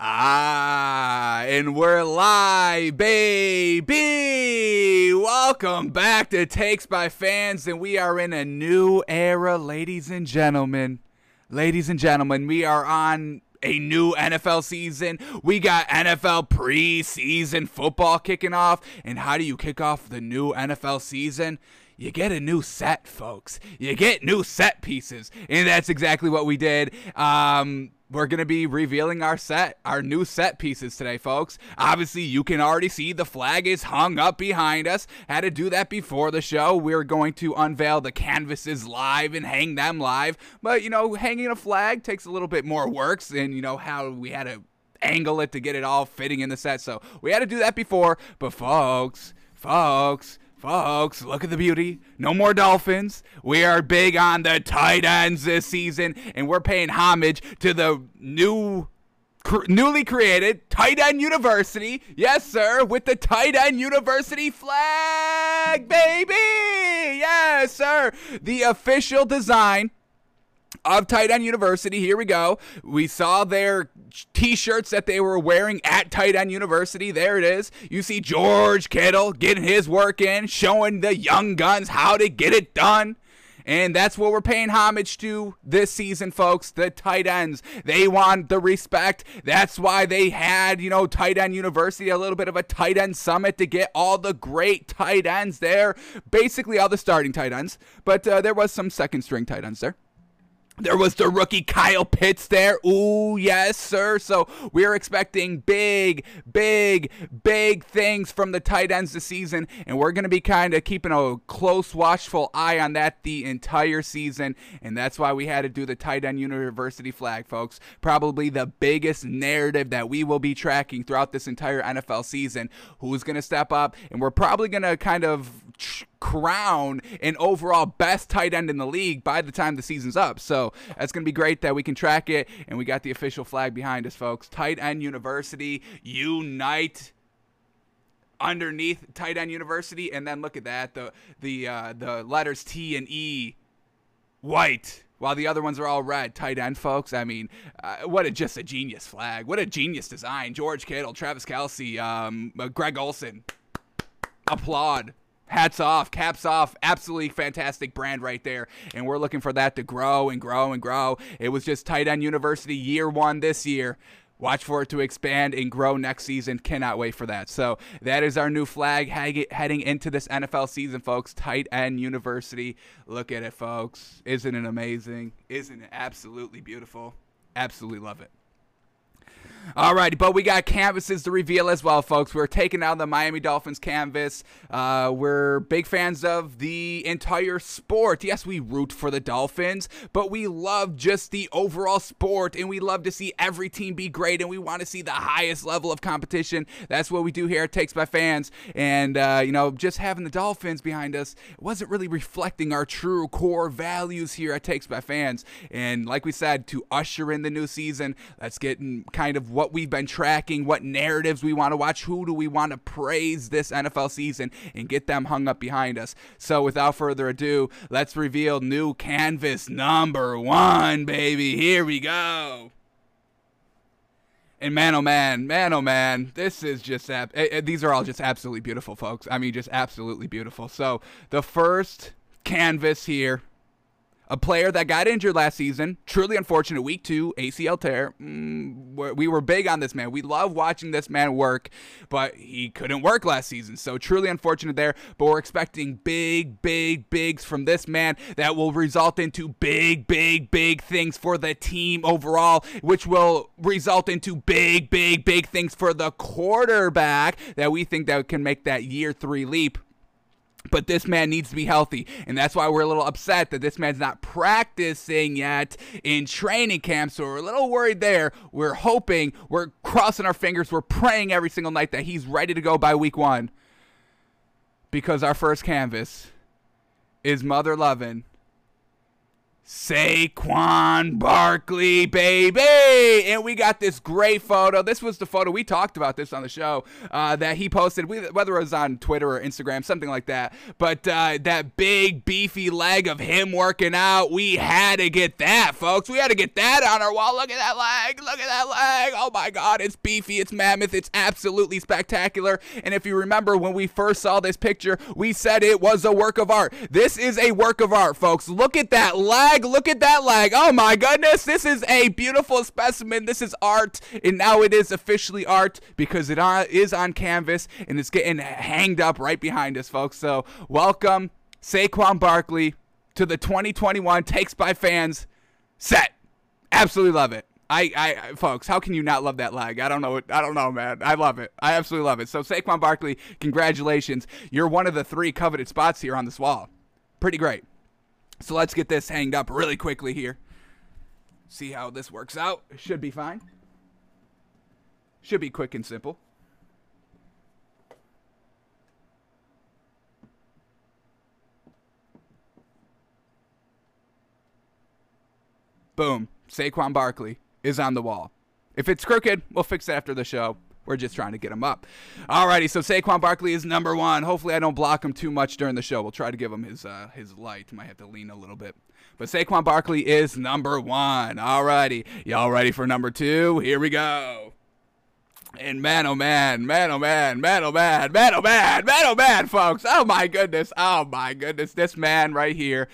Ah, and we're live, baby! Welcome back to Takes by Fans, and we are in a new era, ladies and gentlemen. Ladies and gentlemen, we are on a new NFL season. We got NFL preseason football kicking off. And how do you kick off the new NFL season? You get a new set, folks. You get new set pieces. And that's exactly what we did. Um, we're going to be revealing our set, our new set pieces today, folks. Obviously, you can already see the flag is hung up behind us. Had to do that before the show. We're going to unveil the canvases live and hang them live. But, you know, hanging a flag takes a little bit more works and, you know, how we had to angle it to get it all fitting in the set. So we had to do that before. But, folks, folks, Folks, look at the beauty. No more Dolphins. We are big on the tight ends this season, and we're paying homage to the new newly created Tight End University. Yes, sir, with the Tight End University flag, baby. Yes, sir. The official design of Tight End University. Here we go. We saw their t-shirts that they were wearing at Tight End University. There it is. You see George Kittle getting his work in, showing the young guns how to get it done. And that's what we're paying homage to this season, folks. The tight ends. They want the respect. That's why they had, you know, Tight End University, a little bit of a tight end summit to get all the great tight ends there. Basically, all the starting tight ends. But uh, there was some second string tight ends there. There was the rookie Kyle Pitts there. Ooh, yes, sir. So we're expecting big, big, big things from the tight ends this season, and we're going to be kind of keeping a close, watchful eye on that the entire season. And that's why we had to do the tight end university flag, folks. Probably the biggest narrative that we will be tracking throughout this entire NFL season. Who's going to step up? And we're probably going to kind of crown an overall best tight end in the league by the time the season's up. So that's going to be great that we can track it. And we got the official flag behind us, folks. Tight End University, unite underneath tight end university and then look at that the the uh, the letters t and e white while the other ones are all red tight end folks i mean uh, what a just a genius flag what a genius design george kittle travis Kelce, um, uh, greg Olsen. applaud hats off, caps off, absolutely fantastic brand right there. And we're looking for that to grow and grow and grow. It was just Tight End University year one this year. Watch for it to expand and grow next season. Cannot wait for that. So that is our new flag heading into this NFL season, folks. Tight End University. Look at it, folks. Isn't it amazing? Isn't it absolutely beautiful? Absolutely love it. All right, but we got canvases to reveal as well, folks. We're taking out the Miami Dolphins canvas. Uh, we're big fans of the entire sport. Yes, we root for the Dolphins, but we love just the overall sport, and we love to see every team be great, and we want to see the highest level of competition. That's what we do here at Takes by Fans. And, uh, you know, just having the Dolphins behind us wasn't really reflecting our true core values here at Takes by Fans. And like we said, to usher in the new season, let's get kind of what we've been tracking, what narratives we want to watch, who do we want to praise this NFL season, and get them hung up behind us. So without further ado, let's reveal new canvas number one, baby. Here we go. And man, oh man, man, oh man, this is just, ab- eh, eh, these are all just absolutely beautiful, folks. I mean, just absolutely beautiful. So the first canvas here a player that got injured last season. Truly unfortunate. Week two, ACL tear. Mm, we were big on this man. We love watching this man work, but he couldn't work last season. So truly unfortunate there. But we're expecting big, big, bigs from this man that will result into big, big, big things for the team overall, which will result into big, big, big things for the quarterback that we think that can make that year three leap but this man needs to be healthy. And that's why we're a little upset that this man's not practicing yet in training camp. So we're a little worried there. We're hoping, we're crossing our fingers, we're praying every single night that he's ready to go by week one. Because our first canvas is Mother Lovin' Saquon Barkley, baby. And we got this great photo. This was the photo. We talked about this on the show uh, that he posted, whether it was on Twitter or Instagram, something like that. But uh, that big, beefy leg of him working out, we had to get that, folks. We had to get that on our wall. Look at that leg. Look at that leg. Oh, my God. It's beefy. It's mammoth. It's absolutely spectacular. And if you remember when we first saw this picture, we said it was a work of art. This is a work of art, folks. Look at that leg leg. Look at that leg. Oh my goodness. This is a beautiful specimen. This is art. And now it is officially art because it uh, is on canvas and it's getting hanged up right behind us, folks. So welcome, Saquon Barkley, to the 2021 Takes by Fans set. Absolutely love it. I, I, folks, how can you not love that leg? I don't know. I don't know, man. I love it. I absolutely love it. So Saquon Barkley, congratulations. You're one of the three coveted spots here on this wall. Pretty great. So let's get this hanged up really quickly here. See how this works out. Should be fine. Should be quick and simple. Boom. Saquon Barkley is on the wall. If it's crooked, we'll fix it after the show. We're just trying to get him up. Alrighty, so Saquon Barkley is number one. Hopefully, I don't block him too much during the show. We'll try to give him his uh, his light. Might have to lean a little bit. But Saquon Barkley is number one. Alrighty, y'all ready for number two? Here we go. And man, oh man, man, oh man, man, oh man, man, oh man, man, oh man, folks. Oh my goodness, oh my goodness, this man right here,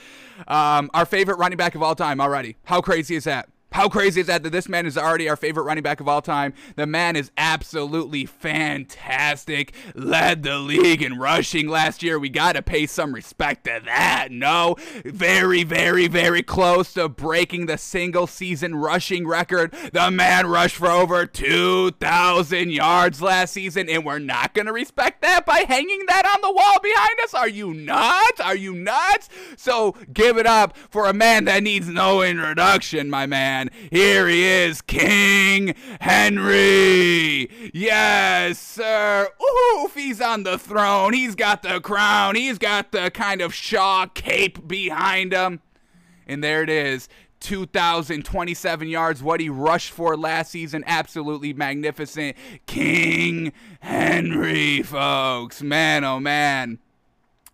um, our favorite running back of all time already. How crazy is that? How crazy is that that this man is already our favorite running back of all time? The man is absolutely fantastic. Led the league in rushing last year. We got to pay some respect to that. No, very, very, very close to breaking the single season rushing record. The man rushed for over 2,000 yards last season, and we're not going to respect that by hanging that on the wall behind us. Are you nuts? Are you nuts? So give it up for a man that needs no introduction, my man man. Here he is, King Henry. Yes, sir. Oof, he's on the throne. He's got the crown. He's got the kind of Shaw cape behind him. And there it is. 2,027 yards, what he rushed for last season. Absolutely magnificent. King Henry, folks. Man, oh man.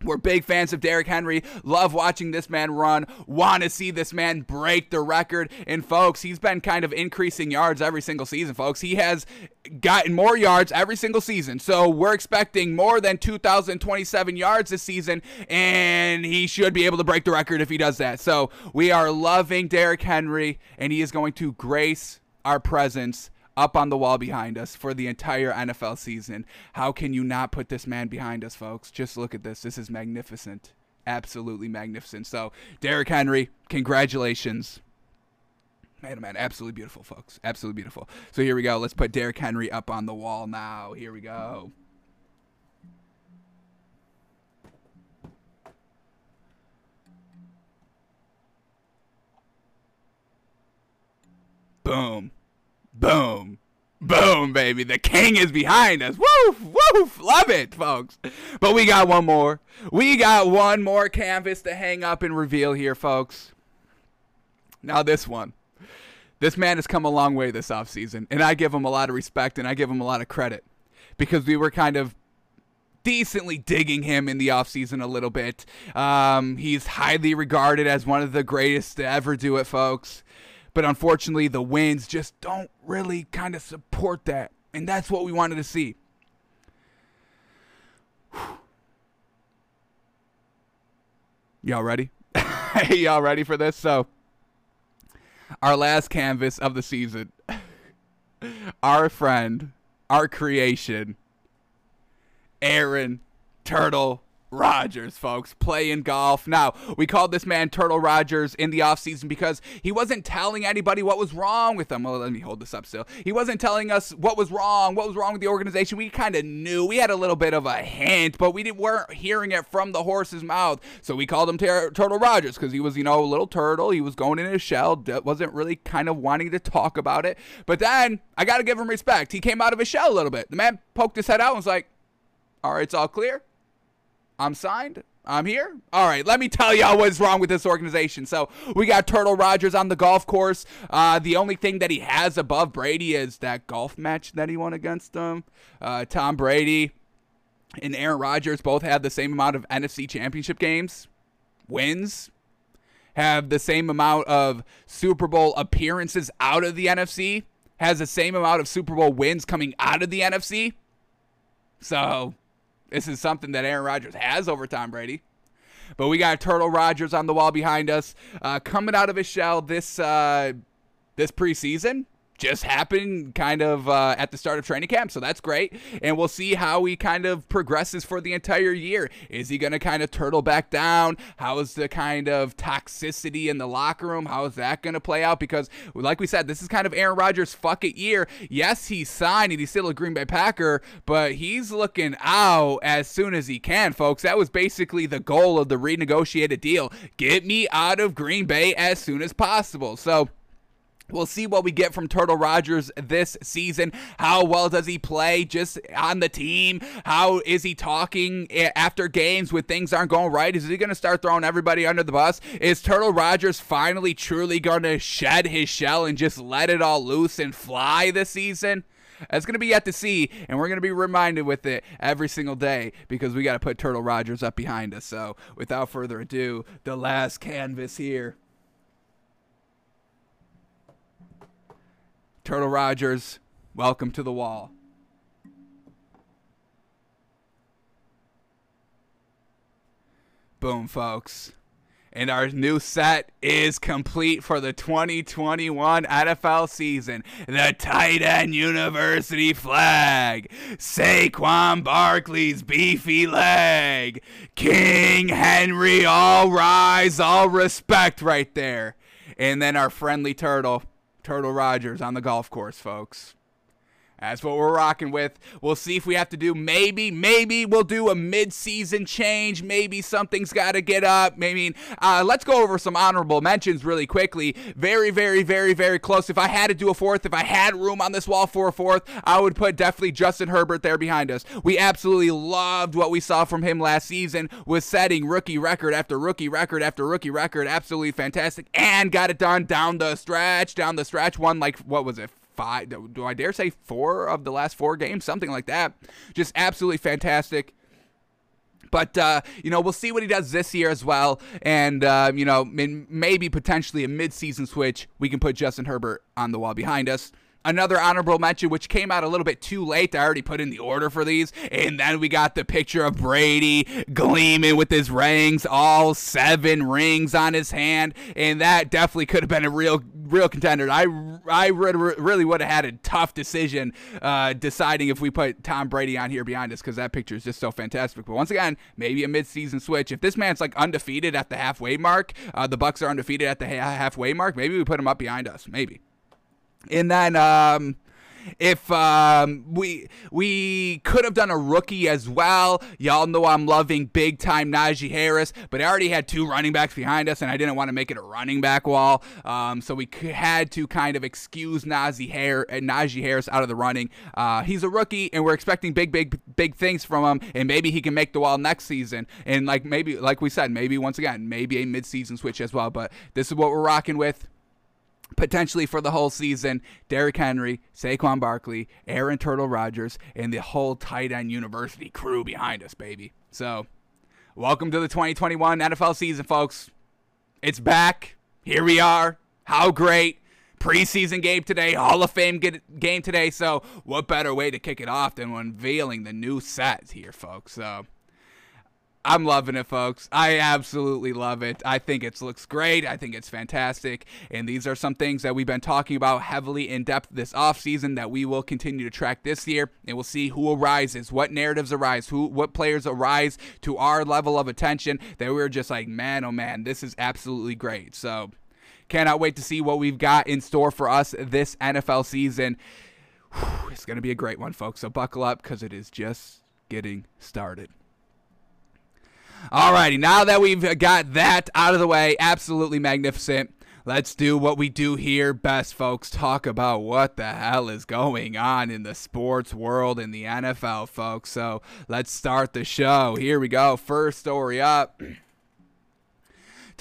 We're big fans of Derrick Henry. Love watching this man run. Want to see this man break the record. And folks, he's been kind of increasing yards every single season, folks. He has gotten more yards every single season. So we're expecting more than 2,027 yards this season. And he should be able to break the record if he does that. So we are loving Derrick Henry. And he is going to grace our presence up on the wall behind us for the entire NFL season. How can you not put this man behind us, folks? Just look at this. This is magnificent. Absolutely magnificent. So, Derrick Henry, congratulations. Man, oh man, absolutely beautiful, folks. Absolutely beautiful. So here we go. Let's put Derrick Henry up on the wall now. Here we go. Boom. Boom. Boom, baby. The king is behind us. Woof, woof. Love it, folks. But we got one more. We got one more canvas to hang up and reveal here, folks. Now, this one. This man has come a long way this offseason, and I give him a lot of respect and I give him a lot of credit because we were kind of decently digging him in the offseason a little bit. Um, he's highly regarded as one of the greatest to ever do it, folks. But unfortunately, the wins just don't really kind of support that. And that's what we wanted to see. Y'all ready? Hey y'all ready for this? So, our last canvas of the season. our friend, our creation, Aaron Turtle Rodgers, folks, playing golf. Now, we called this man Turtle Rodgers in the offseason because he wasn't telling anybody what was wrong with him. Well, let me hold this up still. He wasn't telling us what was wrong, what was wrong with the organization. We kind of knew. We had a little bit of a hint, but we weren't hearing it from the horse's mouth. So we called him Tur- Turtle Rodgers because he was, you know, a little turtle. He was going in his shell, wasn't really kind of wanting to talk about it. But then I got to give him respect. He came out of his shell a little bit. The man poked his head out and was like, all right, it's all clear I'm signed. I'm here. All right, let me tell y'all what's wrong with this organization. So we got Turtle Rodgers on the golf course. Uh, the only thing that he has above Brady is that golf match that he won against him. Uh, Tom Brady and Aaron Rodgers both have the same amount of NFC championship games, wins, have the same amount of Super Bowl appearances out of the NFC, has the same amount of Super Bowl wins coming out of the NFC. So this is something that Aaron Rodgers has over Tom Brady. But we got Turtle Rodgers on the wall behind us, uh, coming out of his shell this uh, this preseason just happened kind of uh, at the start of training camp, so that's great. And we'll see how he kind of progresses for the entire year. Is he going to kind of turtle back down? How is the kind of toxicity in the locker room? How is that going to play out? Because, like we said, this is kind of Aaron Rodgers' fuck it year. Yes, he's signed and he's still a Green Bay Packer, but he's looking out as soon as he can, folks. That was basically the goal of the renegotiated deal. Get me out of Green Bay as soon as possible. So, We'll see what we get from Turtle Rodgers this season. How well does he play just on the team? How is he talking after games when things aren't going right? Is he going to start throwing everybody under the bus? Is Turtle Rodgers finally truly going to shed his shell and just let it all loose and fly this season? That's going to be yet to see, and we're going to be reminded with it every single day because we got to put Turtle Rodgers up behind us. So, without further ado, the last canvas here. Turtle Rodgers, welcome to the wall. Boom, folks. And our new set is complete for the 2021 NFL season. The tight end university flag. Saquon Barkley's beefy leg. King Henry, all rise, all respect right there. And then our friendly turtle Turtle Rodgers on the golf course, folks. That's what we're rocking with. We'll see if we have to do maybe, maybe we'll do a mid-season change. Maybe something's got to get up. Maybe uh, let's go over some honorable mentions really quickly. Very, very, very, very close. If I had to do a fourth, if I had room on this wall for a fourth, I would put definitely Justin Herbert there behind us. We absolutely loved what we saw from him last season with setting rookie record after rookie record after rookie record. Absolutely fantastic, and got it done down the stretch. Down the stretch, won like what was it? Five, do I dare say four of the last four games, something like that. Just absolutely fantastic. But uh, you know, we'll see what he does this year as well, and uh, you know, maybe potentially a mid-season switch. We can put Justin Herbert on the wall behind us. Another honorable mention, which came out a little bit too late. I already put in the order for these. And then we got the picture of Brady gleaming with his rings, all seven rings on his hand. And that definitely could have been a real, real contender. I, I really would have had a tough decision uh, deciding if we put Tom Brady on here behind us because that picture is just so fantastic. But once again, maybe a midseason switch. If this man's like undefeated at the halfway mark, uh, the Bucs are undefeated at the halfway mark, maybe we put him up behind us. Maybe. And then um, if um, we we could have done a rookie as well. Y'all know I'm loving big time Najee Harris, but I already had two running backs behind us, and I didn't want to make it a running back wall. Um, so we had to kind of excuse Najee, Har- Najee Harris out of the running. Uh, he's a rookie, and we're expecting big, big, big things from him, and maybe he can make the wall next season. And like maybe, like we said, maybe once again, maybe a midseason switch as well. But this is what we're rocking with potentially for the whole season, Derrick Henry, Saquon Barkley, Aaron Turtle Rodgers, and the whole tight end university crew behind us, baby. So, welcome to the 2021 NFL season, folks. It's back. Here we are. How great. Preseason game today, Hall of Fame game today. So, what better way to kick it off than unveiling the new sets here, folks? So, I'm loving it, folks. I absolutely love it. I think it looks great. I think it's fantastic. And these are some things that we've been talking about heavily in depth this offseason that we will continue to track this year. And we'll see who arises, what narratives arise, who what players arise to our level of attention that we're just like, man, oh man, this is absolutely great. So cannot wait to see what we've got in store for us this NFL season. Whew, it's going to be a great one, folks. So buckle up because it is just getting started. Alrighty, now that we've got that out of the way, absolutely magnificent. let's do what we do here best, folks. Talk about what the hell is going on in the sports world in the NFL, folks. So let's start the show. Here we go. First story up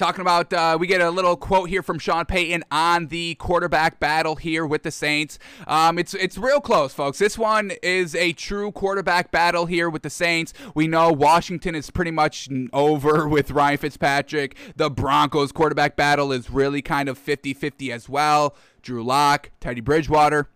talking about uh, we get a little quote here from Sean Payton on the quarterback battle here with the Saints. Um, it's it's real close, folks. This one is a true quarterback battle here with the Saints. We know Washington is pretty much over with Ryan Fitzpatrick. The Broncos quarterback battle is really kind of 50-50 as well. Drew Lock, Teddy Bridgewater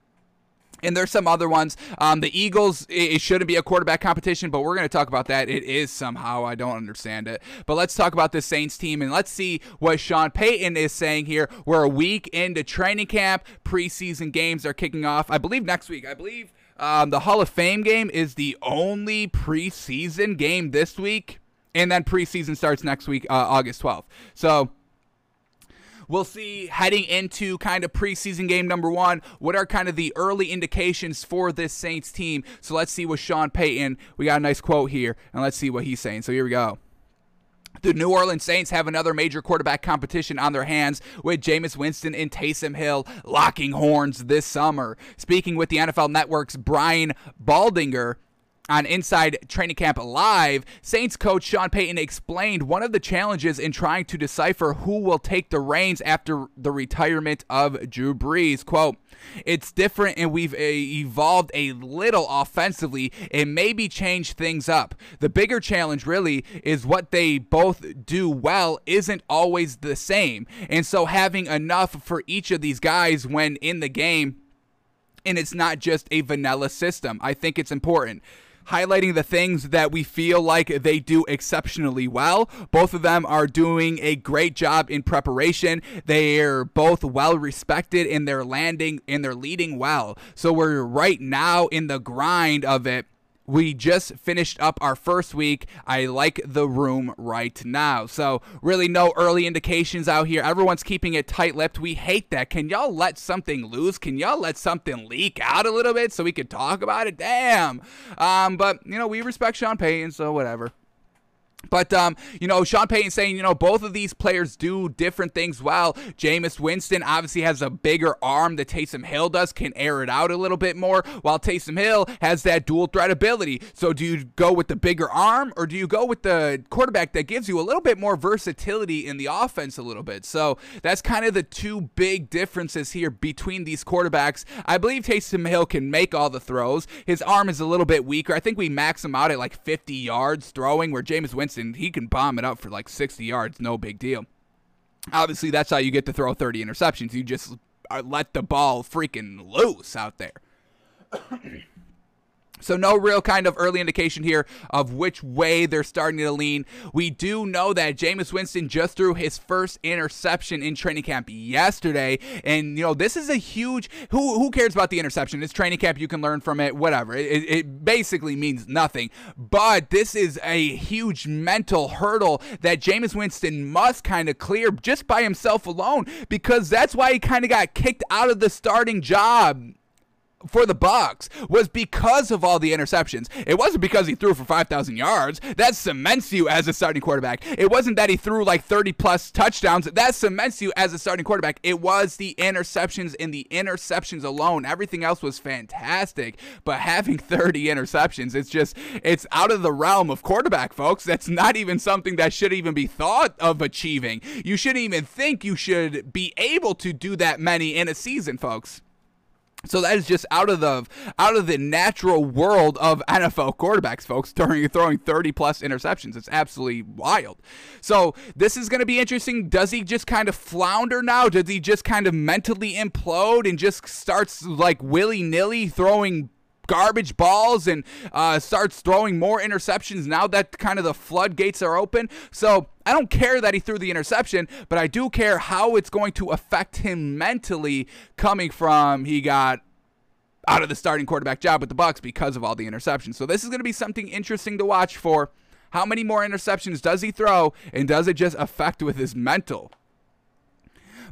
and there's some other ones. Um, the Eagles, it, it, shouldn't be a quarterback competition, but we're going to talk about that. It is somehow. I don't understand it. But let's talk about this Saints team and let's see what Sean Payton is saying here. We're a week into training camp. Preseason games are kicking off, I believe, next week. I believe um, the Hall of Fame game is the only preseason game this week. And then preseason starts next week, uh, August 12th. So We'll see heading into kind of preseason game number one. What are kind of the early indications for this Saints team? So let's see what Sean Payton. We got a nice quote here, and let's see what he's saying. So here we go. The New Orleans Saints have another major quarterback competition on their hands with Jameis Winston and Taysom Hill locking horns this summer. Speaking with the NFL Network's Brian Baldinger, on Inside Training Camp Live, Saints coach Sean Payton explained one of the challenges in trying to decipher who will take the reins after the retirement of Drew Brees. Quote, it's different and we've uh, evolved a little offensively and maybe changed things up. The bigger challenge really is what they both do well isn't always the same. And so having enough for each of these guys when in the game and it's not just a vanilla system. I think it's important highlighting the things that we feel like they do exceptionally well. Both of them are doing a great job in preparation. They're both well respected in their landing and they're leading well. So we're right now in the grind of it we just finished up our first week. I like the room right now. So, really, no early indications out here. Everyone's keeping it tight lipped. We hate that. Can y'all let something loose? Can y'all let something leak out a little bit so we could talk about it? Damn. Um, but, you know, we respect Sean Payton, so whatever. But um, you know, Sean Payton saying, you know, both of these players do different things well. Jameis Winston obviously has a bigger arm that Taysom Hill does, can air it out a little bit more, while Taysom Hill has that dual threat ability. So do you go with the bigger arm or do you go with the quarterback that gives you a little bit more versatility in the offense a little bit? So that's kind of the two big differences here between these quarterbacks. I believe Taysom Hill can make all the throws. His arm is a little bit weaker. I think we max him out at like 50 yards throwing, where Jameis Winston and he can bomb it up for like 60 yards, no big deal. Obviously, that's how you get to throw 30 interceptions. You just uh, let the ball freaking loose out there. So, no real kind of early indication here of which way they're starting to lean. We do know that Jameis Winston just threw his first interception in training camp yesterday. And, you know, this is a huge. Who, who cares about the interception? It's training camp. You can learn from it, whatever. It, it basically means nothing. But this is a huge mental hurdle that Jameis Winston must kind of clear just by himself alone because that's why he kind of got kicked out of the starting job for the Bucs was because of all the interceptions. It wasn't because he threw for 5,000 yards. That cements you as a starting quarterback. It wasn't that he threw like 30 plus touchdowns. That cements you as a starting quarterback. It was the interceptions and the interceptions alone. Everything else was fantastic, but having 30 interceptions, it's just it's out of the realm of quarterback, folks. That's not even something that should even be thought of achieving. You shouldn't even think you should be able to do that many in a season, folks. So that is just out of the out of the natural world of NFL quarterbacks, folks, throwing throwing 30 plus interceptions. It's absolutely wild. So this is going to be interesting. Does he just kind of flounder now? Does he just kind of mentally implode and just starts like willy nilly throwing garbage balls and uh, starts throwing more interceptions now that kind of the floodgates are open. So I don't care that he threw the interception, but I do care how it's going to affect him mentally coming from he got out of the starting quarterback job with the Bucs because of all the interceptions. So this is going to be something interesting to watch for. How many more interceptions does he throw and does it just affect with his mental?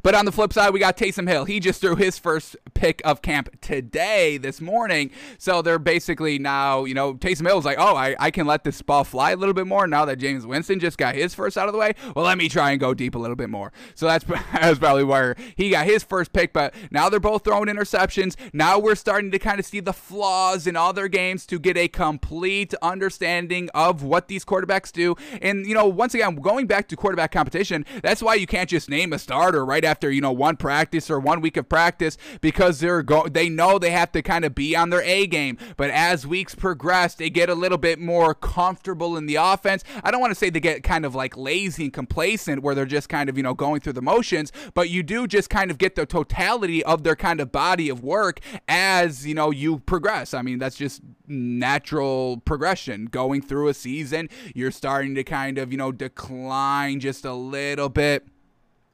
But on the flip side, we got Taysom Hill. He just threw his first pick of camp today, this morning. So they're basically now, you know, Taysom Hill's like, oh, I, I can let this ball fly a little bit more now that Jameis Winston just got his first out of the way. Well, let me try and go deep a little bit more. So that's, that's probably where he got his first pick. But now they're both throwing interceptions. Now we're starting to kind of see the flaws in all their games to get a complete understanding of what these quarterbacks do. And, you know, once again, going back to quarterback competition, that's why you can't just name a starter right after, you know, one practice or one week of practice because they're go they know they have to kind of be on their A game. But as weeks progress, they get a little bit more comfortable in the offense. I don't want to say they get kind of like lazy and complacent where they're just kind of, you know, going through the motions, but you do just kind of get the totality of their kind of body of work as, you know, you progress. I mean, that's just natural progression. Going through a season, you're starting to kind of, you know, decline just a little bit.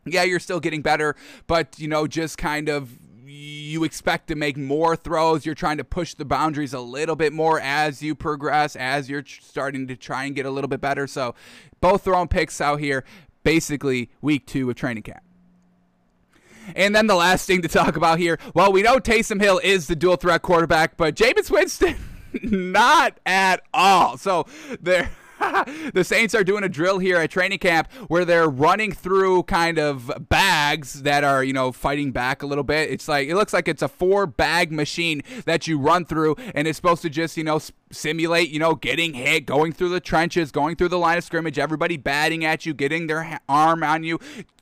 Yeah, you're still getting better, but, you know, just kind of you expect to make more throws. You're trying to push the boundaries a little bit more as you progress, as you're starting to try and get a little bit better. So, both throwing picks out here, basically week two of training camp. And then the last thing to talk about here, well, we know Taysom Hill is the dual threat quarterback, but Jameis Winston, not at all. So there the Saints are doing a drill here at training camp where they're running through kind of bags that are, you know, fighting back a little bit. It's like, it looks like it's a four bag machine that you run through, and it's supposed to just, you know, simulate, you know, getting hit, going through the trenches, going through the line of scrimmage, everybody batting at you, getting their arm on you,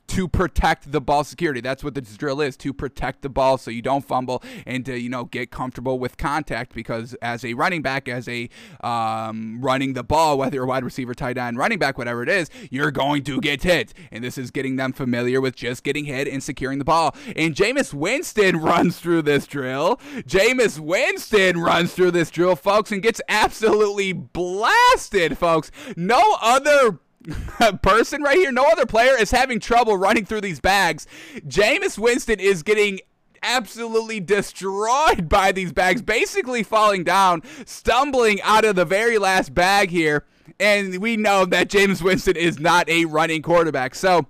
to protect the ball security. That's what this drill is to protect the ball so you don't fumble and to you know get comfortable with contact because as a running back, as a um, running the ball, whether you're a wide receiver, tight end, running back, whatever it is, you're going to get hit. And this is getting them familiar with just getting hit and securing the ball. And Jameis Winston runs through this drill. Jameis Winston runs through this drill, folks, and gets absolutely blasted, folks. No other person right here, no other player is having trouble running through these bags. Jameis Winston is getting absolutely destroyed by these bags, basically falling down, stumbling out of the very last bag here. And we know that Jameis Winston is not a running quarterback. So,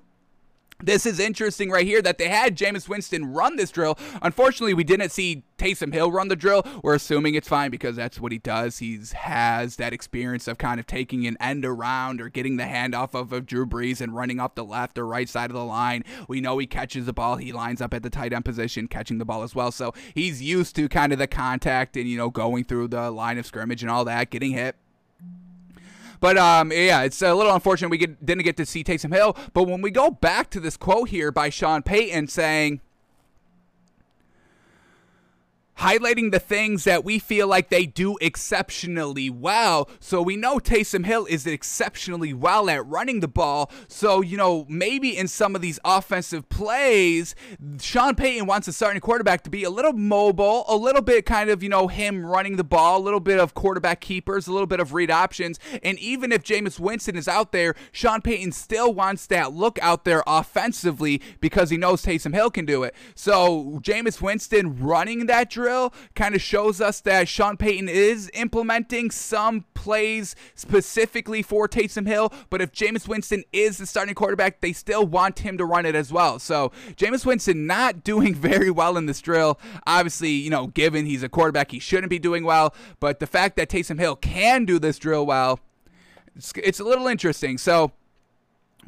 this is interesting right here that they had Jameis Winston run this drill. Unfortunately, we didn't see Taysom Hill run the drill. We're assuming it's fine because that's what he does. He has that experience of kind of taking an end around or getting the handoff of, of Drew Brees and running off the left or right side of the line. We know he catches the ball. He lines up at the tight end position, catching the ball as well. So he's used to kind of the contact and, you know, going through the line of scrimmage and all that, getting hit. But um, yeah, it's a little unfortunate we get, didn't get to see Taysom Hill. But when we go back to this quote here by Sean Payton saying, highlighting the things that we feel like they do exceptionally well. So we know Taysom Hill is exceptionally well at running the ball. So, you know, maybe in some of these offensive plays, Sean Payton wants a starting quarterback to be a little mobile, a little bit kind of, you know, him running the ball, a little bit of quarterback keepers, a little bit of read options. And even if Jameis Winston is out there, Sean Payton still wants that look out there offensively because he knows Taysom Hill can do it. So, Jameis Winston running that drill drill kind of shows us that Sean Payton is implementing some plays specifically for Taysom Hill, but if Jameis Winston is the starting quarterback, they still want him to run it as well. So Jameis Winston not doing very well in this drill. Obviously, you know, given he's a quarterback, he shouldn't be doing well, but the fact that Taysom Hill can do this drill well, it's, it's a little interesting. So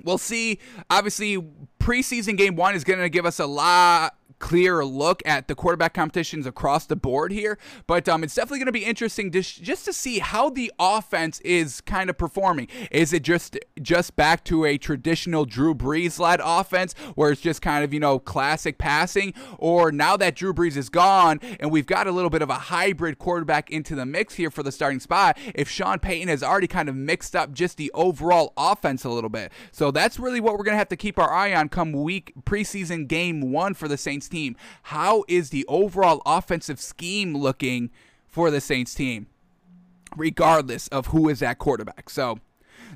we'll see. Obviously, preseason game one is going to give us a lot clear look at the quarterback competitions across the board here. But um, it's definitely going to be interesting to sh- just to see how the offense is kind of performing. Is it just just back to a traditional Drew Brees led offense where it's just kind of you know classic passing, or now that Drew Brees is gone and we've got a little bit of a hybrid quarterback into the mix here for the starting spot? If Sean Payton has already kind of mixed up just the overall offense a little bit, so that's really what we're going to have to keep our eye on come week preseason game one for the Saints team. How is the overall offensive scheme looking for the Saints team, regardless of who is at quarterback? So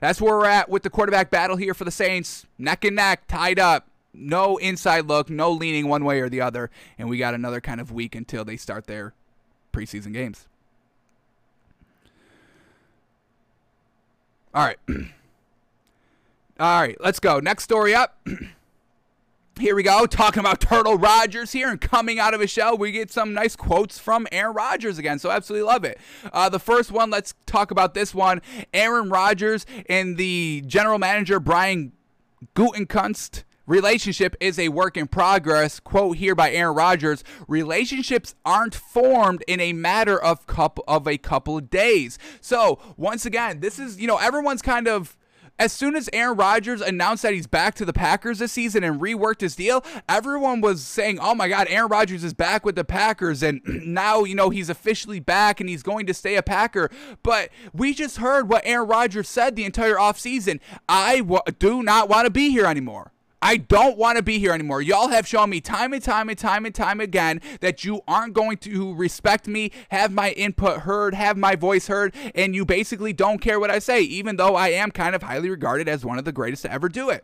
that's where we're at with the quarterback battle here for the Saints. Neck and neck, tied up. No inside look, no leaning one way or the other. And we got another kind of week until they start their preseason games. All right. All right, let's go. Next story up. here we go, talking about Turtle Rodgers here, and coming out of his shell, we get some nice quotes from Aaron Rodgers again. So absolutely love it. Uh, the first one, let's talk about this one. Aaron Rodgers and the general manager Brian Gutekunst relationship is a work in progress. Quote here by Aaron Rodgers: Relationships aren't formed in a matter of couple of a couple of days. So once again, this is you know everyone's kind of as soon as Aaron Rodgers announced that he's back to the Packers this season and reworked his deal, everyone was saying, "Oh my God, Aaron Rodgers is back with the Packers, and now you know he's officially back and he's going to stay a Packer." But we just heard what Aaron Rodgers said the entire offseason. I w- do not want to be here anymore. I don't want to be here anymore. Y'all have shown me time and time and time and time again that you aren't going to respect me, have my input heard, have my voice heard, and you basically don't care what I say, even though I am kind of highly regarded as one of the greatest to ever do it.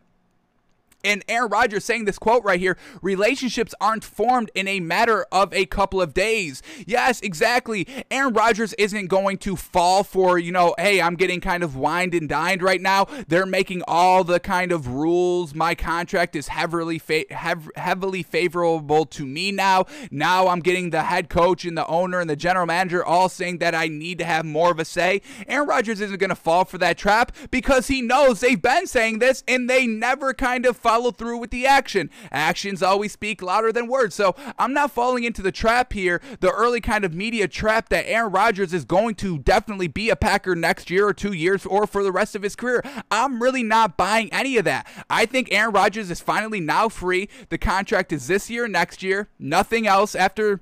And Aaron Rodgers saying this quote right here relationships aren't formed in a matter of a couple of days. Yes, exactly. Aaron Rodgers isn't going to fall for, you know, hey, I'm getting kind of wined and dined right now. They're making all the kind of rules. My contract is heavily, fa- hev- heavily favorable to me now. Now I'm getting the head coach and the owner and the general manager all saying that I need to have more of a say. Aaron Rodgers isn't going to fall for that trap because he knows they've been saying this and they never kind of follow through with the action. Actions always speak louder than words. So I'm not falling into the trap here, the early kind of media trap that Aaron Rodgers is going to definitely be a Packer next year or two years or for the rest of his career. I'm really not buying any of that. I think Aaron Rodgers is finally now free. The contract is this year, next year, nothing else after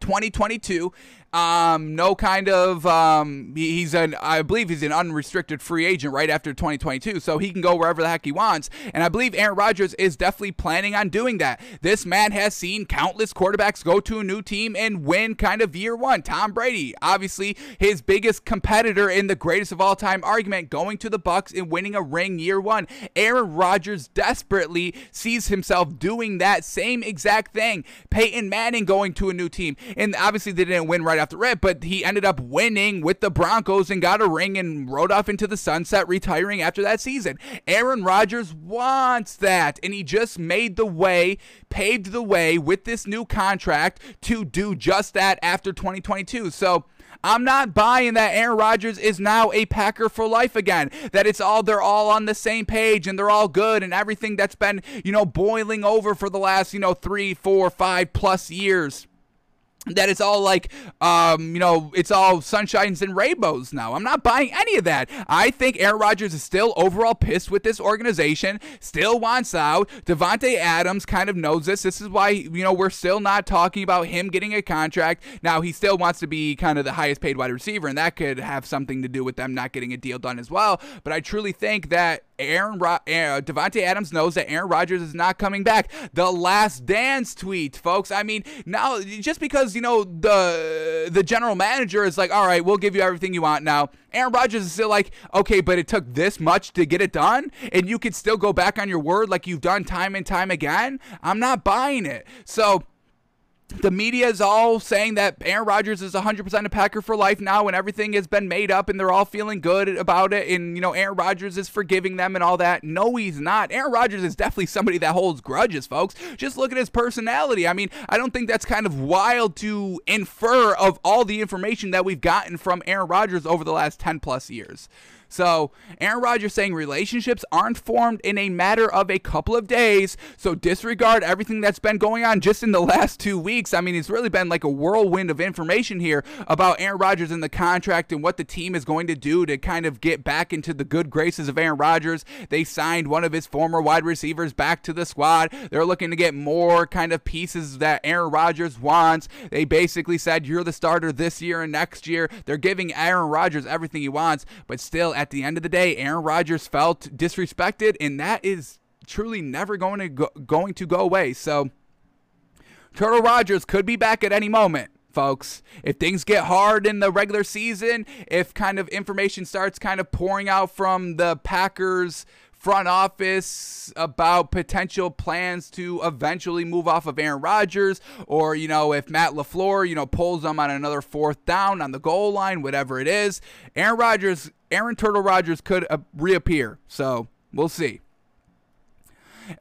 2022. Um, no kind of um, he's an I believe he's an unrestricted free agent right after 2022, so he can go wherever the heck he wants. And I believe Aaron Rodgers is definitely planning on doing that. This man has seen countless quarterbacks go to a new team and win kind of year one. Tom Brady, obviously his biggest competitor in the greatest of all time argument, going to the Bucs and winning a ring year one. Aaron Rodgers desperately sees himself doing that same exact thing. Peyton Manning going to a new team, and obviously they didn't win right after but he ended up winning with the Broncos and got a ring and rode off into the sunset, retiring after that season. Aaron Rodgers wants that, and he just made the way, paved the way with this new contract to do just that after 2022. So, I'm not buying that Aaron Rodgers is now a Packer for life again. That it's all they're all on the same page and they're all good and everything that's been, you know, boiling over for the last, you know, three, four, five plus years that it's all like um, you know it's all sunshines and rainbows now. I'm not buying any of that. I think aaron rodgers is still overall pissed with this organization still wants out. Davante adams kind of knows this. This is why you know we're still not talking about him getting a contract. Now he still wants to be kind of the highest paid wide receiver and that could have something to do with them not getting a deal done as well. But i truly think that Aaron Ro- uh, Davante Adams knows that Aaron Rodgers is not coming back. The last dance tweet, folks. I mean, now just because you know the the general manager is like, all right, we'll give you everything you want now. Aaron Rodgers is still like, okay, but it took this much to get it done, and you could still go back on your word like you've done time and time again. I'm not buying it. So the media is all saying that Aaron Rodgers is 100% a Packer for life now and everything has been made up and they're all feeling good about it and you know Aaron Rodgers is forgiving them and all that. No, he's not. Aaron Rodgers is definitely somebody that holds grudges, folks. Just look at his personality. I mean, I don't think that's kind of wild to infer of all the information that we've gotten from Aaron Rodgers over the last 10 plus years. So Aaron Rodgers saying relationships aren't formed in a matter of a couple of days. So disregard everything that's been going on just in the last two weeks. I mean, it's really been like a whirlwind of information here about Aaron Rodgers and the contract and what the team is going to do to kind of get back into the good graces of Aaron Rodgers. They signed one of his former wide receivers back to the squad. They're looking to get more kind of pieces that Aaron Rodgers wants. They basically said, You're the starter this year and next year. They're giving Aaron Rodgers everything he wants, but still at the end of the day, Aaron Rodgers felt disrespected, and that is truly never going to go, going to go away. So Turtle Rodgers could be back at any moment folks. If things get hard in the regular season, if kind of information starts kind of pouring out from the Packers front office about potential plans to eventually move off of Aaron Rodgers, or you know, if Matt LaFleur, you know, pulls them on another fourth down on the goal line, whatever it is, Aaron Rodgers, Aaron Turtle Rodgers could uh, reappear. So we'll see.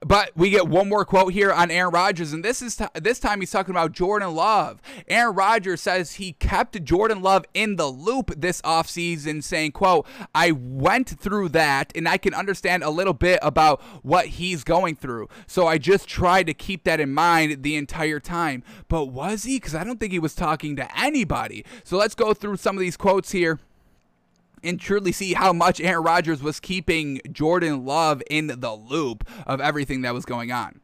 But we get one more quote here on Aaron Rodgers, and this is t- this time he's talking about Jordan Love. Aaron Rodgers says he kept Jordan Love in the loop this offseason, saying, quote, I went through that and I can understand a little bit about what he's going through. So I just tried to keep that in mind the entire time. But was he? Because I don't think he was talking to anybody. So let's go through some of these quotes here and truly see how much Aaron Rodgers was keeping Jordan Love in the loop of everything that was going on.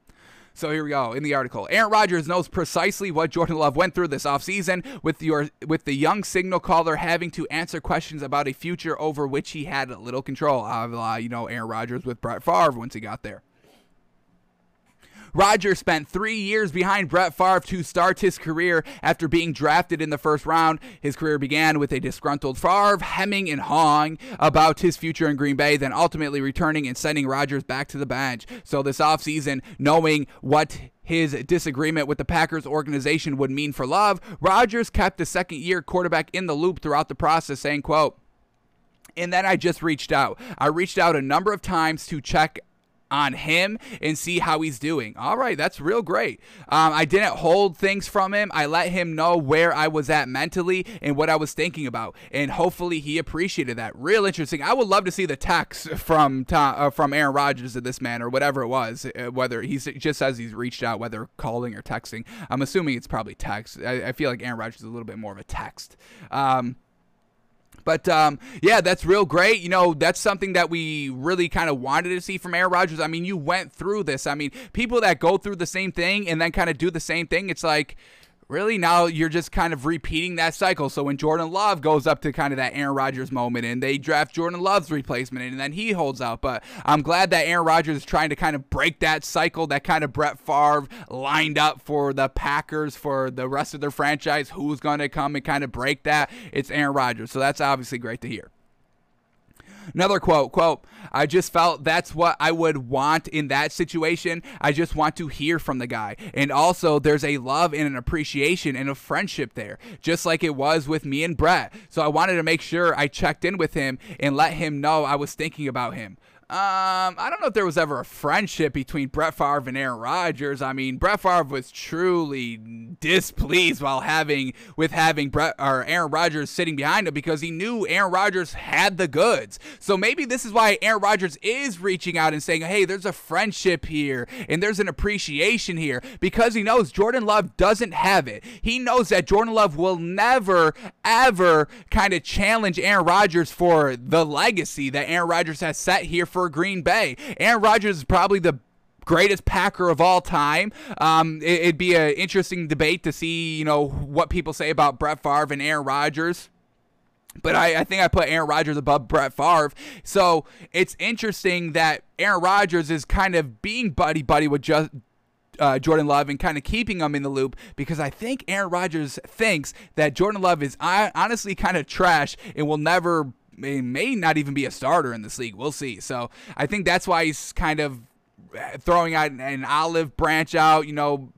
So here we go in the article. Aaron Rodgers knows precisely what Jordan Love went through this offseason with your with the young signal caller having to answer questions about a future over which he had little control. Uh, you know, Aaron Rodgers with Brett Favre once he got there. Rodgers spent three years behind Brett Favre to start his career after being drafted in the first round. His career began with a disgruntled Favre hemming and hawing about his future in Green Bay, then ultimately returning and sending Rodgers back to the bench. So this offseason, knowing what his disagreement with the Packers organization would mean for Love, Rodgers kept the second year quarterback in the loop throughout the process, saying, quote, and then I just reached out. I reached out a number of times to check on him and see how he's doing. All right, that's real great. Um, I didn't hold things from him. I let him know where I was at mentally and what I was thinking about, and hopefully he appreciated that. Real interesting. I would love to see the text from Tom, uh, from Aaron Rodgers to this man or whatever it was, uh, whether he just says he's reached out, whether calling or texting. I'm assuming it's probably text. I, I feel like Aaron Rodgers is a little bit more of a text. Um, but um, yeah, that's real great. You know, that's something that we really kind of wanted to see from Aaron Rodgers. I mean, you went through this. I mean, people that go through the same thing and then kind of do the same thing, it's like, really now you're just kind of repeating that cycle. So when Jordan Love goes up to kind of that Aaron Rodgers moment and they draft Jordan Love's replacement and then he holds out. But I'm glad that Aaron Rodgers is trying to kind of break that cycle that kind of Brett Favre lined up for the Packers for the rest of their franchise. Who's going to come and kind of break that? It's Aaron Rodgers. So that's obviously great to hear. Another quote, quote, I just felt that's what I would want in that situation. I just want to hear from the guy. And also there's a love and an appreciation and a friendship there, just like it was with me and Brett. So I wanted to make sure I checked in with him and let him know I was thinking about him. Um, I don't know if there was ever a friendship between Brett Favre and Aaron Rodgers. I mean, Brett Favre was truly displeased while having with having Brett or Aaron Rodgers sitting behind him because he knew Aaron Rodgers had the goods. So maybe this is why Aaron Rodgers is reaching out and saying, "Hey, there's a friendship here and there's an appreciation here," because he knows Jordan Love doesn't have it. He knows that Jordan Love will never ever kind of challenge Aaron Rodgers for the legacy that Aaron Rodgers has set here for for Green Bay. Aaron Rodgers is probably the greatest Packer of all time. Um, it, would be an interesting debate to see, you know, what people say about Brett Favre and Aaron Rodgers. But I, I think I put Aaron Rodgers above Brett Favre. So it's interesting that Aaron Rodgers is kind of being buddy buddy with just uh, Jordan Love and kind of keeping him in the loop because I think Aaron Rodgers thinks that Jordan Love is honestly kind of trash and will never may, may not even be a starter in this league. We'll see. So I think that's why he's kind of throwing out an olive branch out, you know,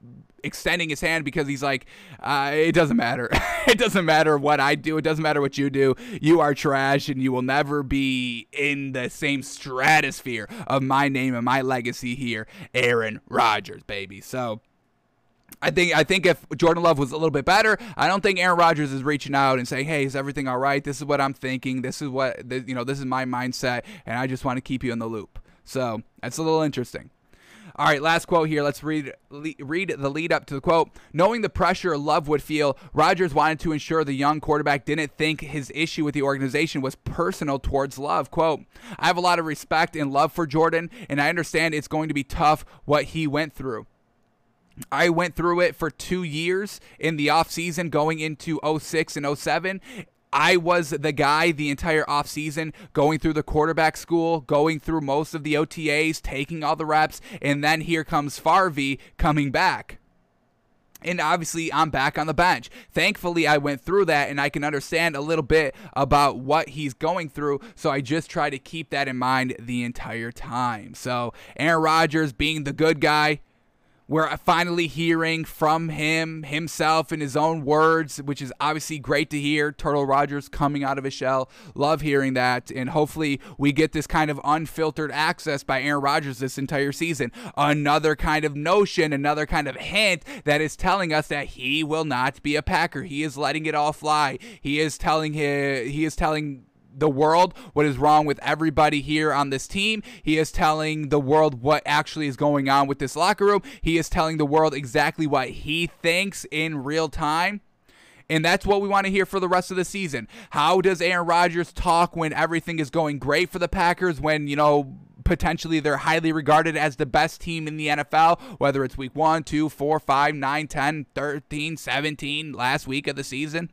extending his hand because he's like, uh, it doesn't matter. it doesn't matter what I do. It doesn't matter what you do. You are trash and you will never be in the same stratosphere of my name and my legacy here, Aaron Rodgers, baby. So. I think I think if Jordan Love was a little bit better, I don't think Aaron Rodgers is reaching out and saying, "Hey, is everything all right? This is what I'm thinking. This is what you know. This is my mindset, and I just want to keep you in the loop." So that's a little interesting. All right, last quote here. Let's read read the lead up to the quote. Knowing the pressure Love would feel, Rodgers wanted to ensure the young quarterback didn't think his issue with the organization was personal towards Love. Quote, I have a lot of respect and love for Jordan, and I understand it's going to be tough what he went through. I went through it for two years in the offseason going into 06 and 07. I was the guy the entire offseason going through the quarterback school, going through most of the OTAs, taking all the reps, and then here comes Favre coming back. And obviously, I'm back on the bench. Thankfully, I went through that and I can understand a little bit about what he's going through. So I just try to keep that in mind the entire time. So, Aaron Rodgers being the good guy, we're finally hearing from him himself in his own words, which is obviously great to hear. Turtle Rodgers coming out of his shell. Love hearing that. And hopefully we get this kind of unfiltered access by Aaron Rodgers this entire season. Another kind of notion, another kind of hint that is telling us that he will not be a Packer. He is letting it all fly. He is telling his, he is telling the world what is wrong with everybody here on this team. He is telling the world what actually is going on with this locker room. He is telling the world exactly what he thinks in real time. And that's what we want to hear for the rest of the season. How does Aaron Rodgers talk when everything is going great for the Packers, when, you know, potentially they're highly regarded as the best team in the NFL, whether it's week 1, 2, 4, 5, 9, 10, 13, 17, last week of the season?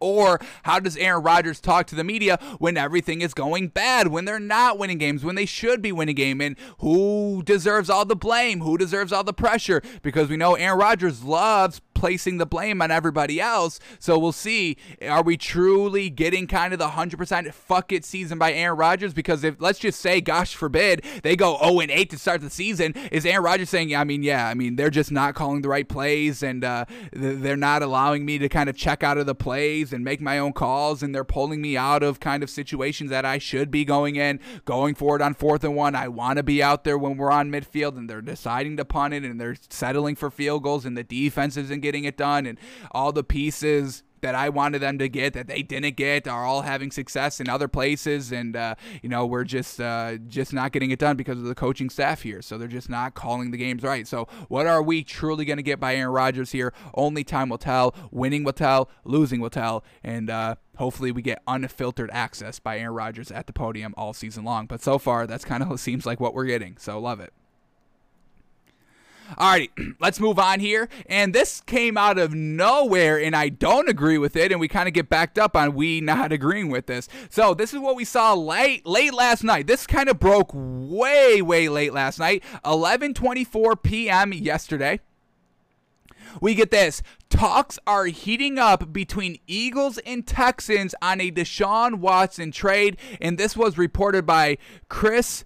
Or how does Aaron Rodgers talk to the media when everything is going bad, when they're not winning games, when they should be winning game, and who deserves all the blame, who deserves all the pressure? Because we know Aaron Rodgers loves placing the blame on everybody else. So we'll see. Are we truly getting kind of the 100% fuck it season by Aaron Rodgers? Because if, let's just say, gosh forbid, they go 0 and 8 to start the season, is Aaron Rodgers saying, I mean, yeah, I mean, they're just not calling the right plays and uh, they're not allowing me to kind of check out of the plays and make my own calls and they're pulling me out of kind of situations that I should be going in, going forward on fourth and one. I want to be out there when we're on midfield and they're deciding to punt it and they're settling for field goals and the defense isn't getting getting it done, and all the pieces that I wanted them to get that they didn't get are all having success in other places, and uh, you know we're just uh, just not getting it done because of the coaching staff here. So they're just not calling the games right. So what are we truly going to get by Aaron Rodgers here? Only time will tell. Winning will tell. Losing will tell. And uh, hopefully we get unfiltered access by Aaron Rodgers at the podium all season long. But so far that's kind of seems like what we're getting. So love it. Alrighty, let's move on here. And this came out of nowhere, and I don't agree with it. And we kind of get backed up on we not agreeing with this. So this is what we saw late late last night. This kind of broke way way late last night, 11:24 p.m. yesterday. We get this. Talks are heating up between Eagles and Texans on a Deshaun Watson trade, and this was reported by Chris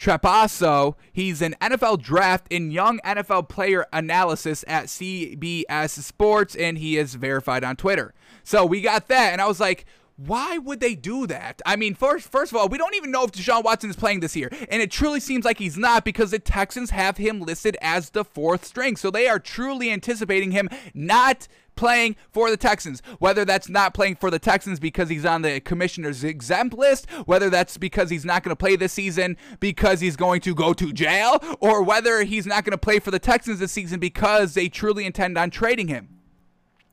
Trapasso. He's an NFL draft and young NFL player analysis at CBS Sports, and he is verified on Twitter. So we got that, and I was like, why would they do that? I mean, first, first of all, we don't even know if Deshaun Watson is playing this year, and it truly seems like he's not because the Texans have him listed as the fourth string. So they are truly anticipating him not playing for the Texans. Whether that's not playing for the Texans because he's on the commissioner's exempt list, whether that's because he's not going to play this season because he's going to go to jail, or whether he's not going to play for the Texans this season because they truly intend on trading him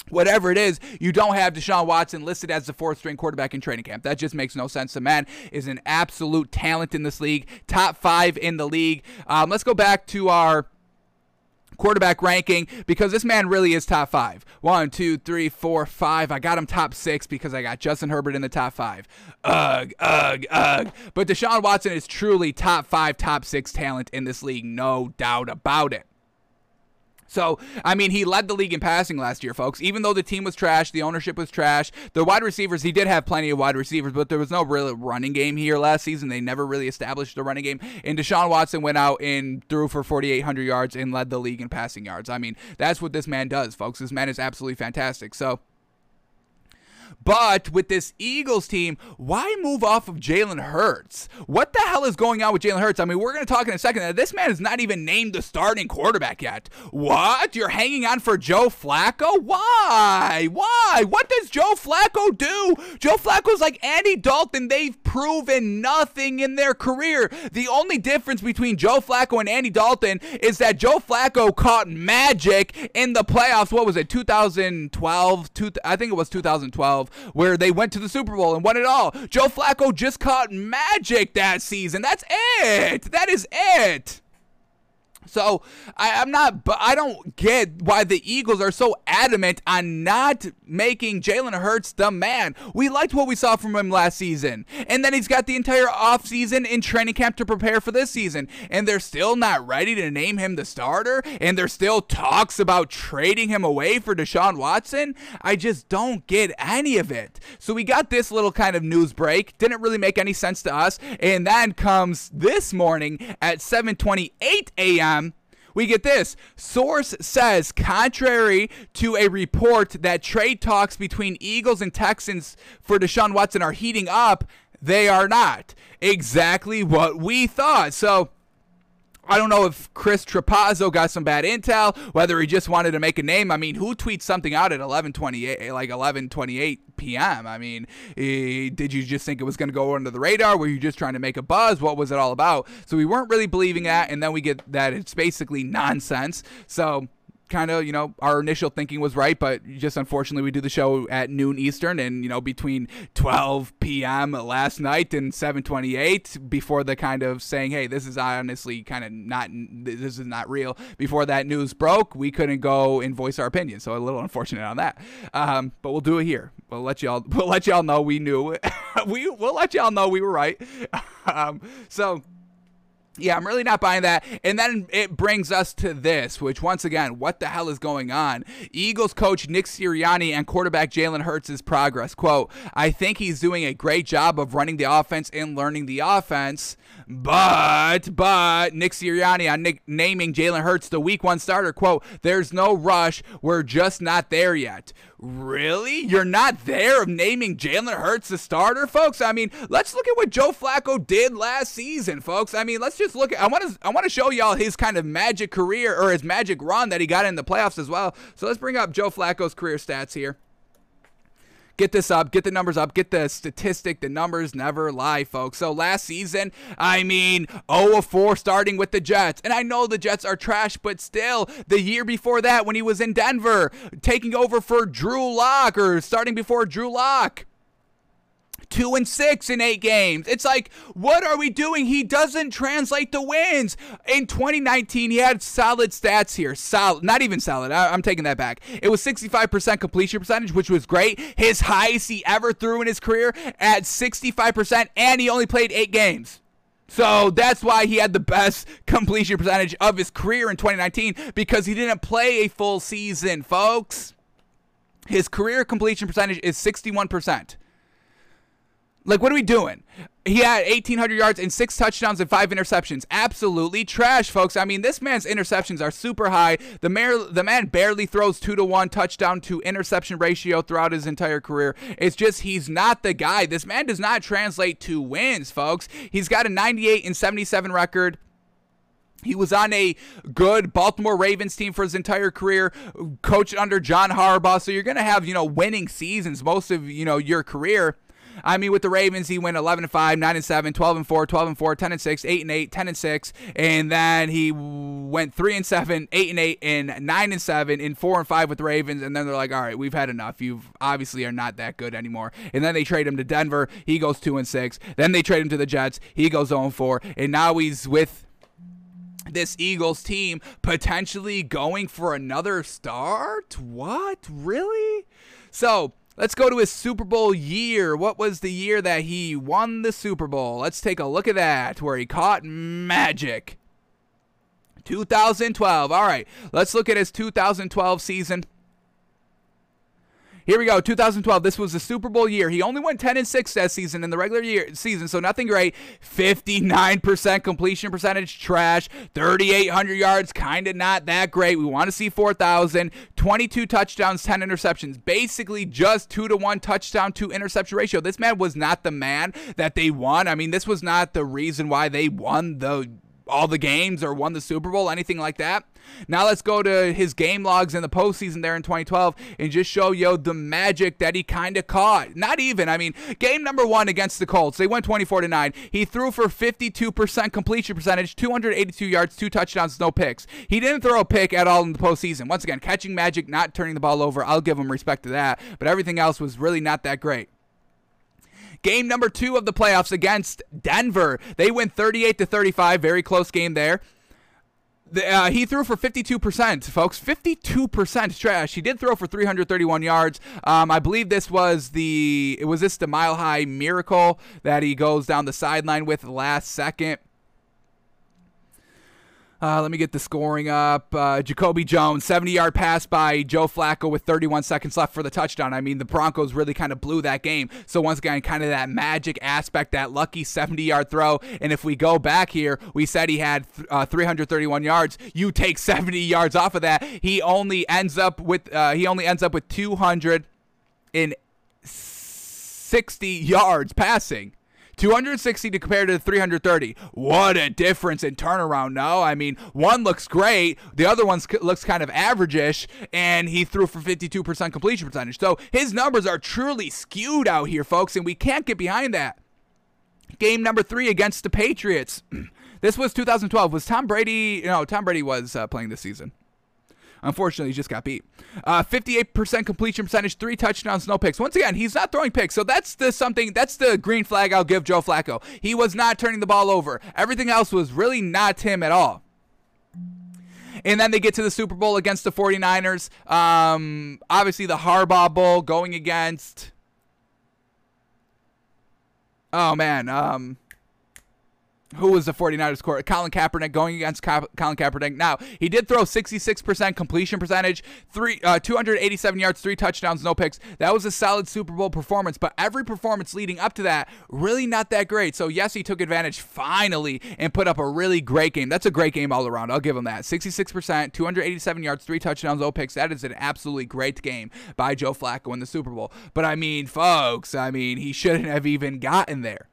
whatever it is, you don't have Deshaun Watson listed as the fourth string quarterback in training camp. That just makes no sense. The man is an absolute talent in this league, top five in the league. Um, let's go back to our quarterback ranking because this man really is top five. One, two, three, four, five. I got him top six because I got Justin Herbert in the top five. Ugh, ugh, ugh. But Deshaun Watson is truly top five, top six talent in this league, no doubt about it. So, I mean, he led the league in passing last year, folks. Even though the team was trash, the ownership was trash, the wide receivers, he did have plenty of wide receivers, but there was no real running game here last season. They never really established a running game. And Deshaun Watson went out and threw for 4,800 yards and led the league in passing yards. I mean, that's what this man does, folks. This man is absolutely fantastic. So, but with this Eagles team, why move off of Jalen Hurts? What the hell is going on with Jalen Hurts? I mean, we're going to talk in a second. This man is not even named the starting quarterback yet. What? You're hanging on for Joe Flacco? Why? Why? What does Joe Flacco do? Joe Flacco's like Andy Dalton. They've proven nothing in their career. The only difference between Joe Flacco and Andy Dalton is that Joe Flacco caught magic in the playoffs. What was it? 2012? Two, I think it was 2012 where they went to the Super Bowl and won it all. Joe Flacco just caught magic that season. That's it. That is it. So I, am not, but I don't get why the Eagles are so adamant on not making Jalen Hurts the man. We liked what we saw from him last season, and then he's got the entire offseason in training camp to prepare for this season, and they're still not ready to name him the starter, and there's still talks about trading him away for Deshaun Watson. I just don't get any of it. So we got this little kind of news break. Didn't really make any sense to us, and then comes this morning at 7:28 a.m we get this. Source says, contrary to a report that trade talks between Eagles and Texans for Deshaun Watson are heating up, they are not. Exactly what we thought. So I don't know if Chris Trapasso got some bad intel, whether he just wanted to make a name. I mean, who tweets something out at 11:28, like 11:28 p.m.? I mean, eh, did you just think it was going to go under the radar? Were you just trying to make a buzz? What was it all about? So we weren't really believing that, and then we get that it's basically nonsense. So kind of, you know, our initial thinking was right, but just unfortunately we do the show at noon Eastern and, you know, between 12 p.m. last night and 7:28 before the kind of saying, "Hey, this is honestly kind of not this is not real." Before that news broke, we couldn't go and voice our opinion. So a little unfortunate on that. Um, but we'll do it here. We'll let y'all we'll let y'all know we knew. we we'll let y'all know we were right. um, so yeah, I'm really not buying that. And then it brings us to this, which once again, what the hell is going on? Eagles coach Nick Sirianni and quarterback Jalen Hurts' progress. Quote, I think he's doing a great job of running the offense and learning the offense. But, but, Nick Sirianni on Nick, naming Jalen Hurts the week one starter. Quote, there's no rush. We're just not there yet. Really? You're not there of naming Jalen Hurts the starter, folks? I mean, let's look at what Joe Flacco did last season, folks. I mean, let's just look at I want to I want to show y'all his kind of magic career or his magic run that he got in the playoffs as well. So let's bring up Joe Flacco's career stats here. Get this up, get the numbers up, get the statistic. The numbers never lie, folks. So last season, I mean, 0 of 4 starting with the Jets. And I know the Jets are trash, but still, the year before that, when he was in Denver, taking over for Drew Lock or starting before Drew Lock two and six in eight games. It's like, what are we doing? He doesn't translate the wins. In 2019, he had solid stats here. Solid, not even solid. I, am taking that back. It was 65% completion percentage, which was great. His highest he ever threw in his career at 65%, and he only played eight games. So that's why he had the best completion percentage of his career in 2019 because he didn't play a full season, folks. His career completion percentage is 61%. Like, what are we doing? He had 1,800 yards and six touchdowns and five interceptions. Absolutely trash, folks. I mean, this man's interceptions are super high. The, mayor, the man barely throws two to one touchdown to interception ratio throughout his entire career. It's just he's not the guy. This man does not translate to wins, folks. He's got a 98 and 77 record. He was on a good Baltimore Ravens team for his entire career, coached under John Harbaugh. So you're going to have, you know, winning seasons most of, you know, your career. I mean, with the Ravens, he went 11 and 5, 9 and 7, 12 and 4, 12 and 4, 10 and 6, 8 and 8, 10 and 6, and then he went 3 and 7, 8 and 8, and 9 and 7, and 4 and 5 with the Ravens. And then they're like, all right, we've had enough. You obviously are not that good anymore. And then they trade him to Denver. He goes 2 and 6. Then they trade him to the Jets. He goes 0 and 4. And now he's with this Eagles team potentially going for another start? What? Really? So Let's go to his Super Bowl year. What was the year that he won the Super Bowl? Let's take a look at that, where he caught magic. 2012. All right, let's look at his 2012 season. Here we go, 2012. This was the Super Bowl year. He only went 10 and 6 that season in the regular year season, so nothing great. 59% completion percentage, trash. 3,800 yards, kind of not that great. We want to see 4,000. 22 touchdowns, 10 interceptions. Basically, just two to one touchdown to interception ratio. This man was not the man that they won. I mean, this was not the reason why they won the all the games or won the Super Bowl, anything like that. Now let's go to his game logs in the postseason there in 2012 and just show you the magic that he kind of caught. Not even, I mean, game number one against the Colts, they went 24 to 9. He threw for 52% completion percentage, 282 yards, two touchdowns, no picks. He didn't throw a pick at all in the postseason. Once again, catching magic, not turning the ball over. I'll give him respect to that, but everything else was really not that great. Game number two of the playoffs against Denver. They win 38 to 35. Very close game there. The, uh, he threw for 52%, folks. 52% trash. He did throw for 331 yards. Um, I believe this was the it was this the mile high miracle that he goes down the sideline with last second. Uh, let me get the scoring up. Uh, Jacoby Jones, 70 yard pass by Joe Flacco with 31 seconds left for the touchdown. I mean, the Broncos really kind of blew that game. So, once again, kind of that magic aspect, that lucky 70 yard throw. And if we go back here, we said he had uh, 331 yards. You take 70 yards off of that. He only ends up with uh, he only ends up with 260 yards passing. 260 to compare to 330. What a difference in turnaround, no? I mean, one looks great, the other one looks kind of average-ish, and he threw for 52% completion percentage. So his numbers are truly skewed out here, folks, and we can't get behind that. Game number three against the Patriots. this was 2012. Was Tom Brady? No, Tom Brady was uh, playing this season. Unfortunately, he just got beat. Uh, 58% completion percentage, three touchdowns, no picks. Once again, he's not throwing picks, so that's the something. That's the green flag I'll give Joe Flacco. He was not turning the ball over. Everything else was really not him at all. And then they get to the Super Bowl against the 49ers. Um, obviously, the Harbaugh Bowl going against. Oh, man. Um, who was the 49ers quarterback? Colin Kaepernick going against Colin Kaepernick. Now, he did throw 66% completion percentage, three, uh, 287 yards, three touchdowns, no picks. That was a solid Super Bowl performance, but every performance leading up to that, really not that great. So, yes, he took advantage finally and put up a really great game. That's a great game all around. I'll give him that. 66%, 287 yards, three touchdowns, no picks. That is an absolutely great game by Joe Flacco in the Super Bowl. But I mean, folks, I mean, he shouldn't have even gotten there.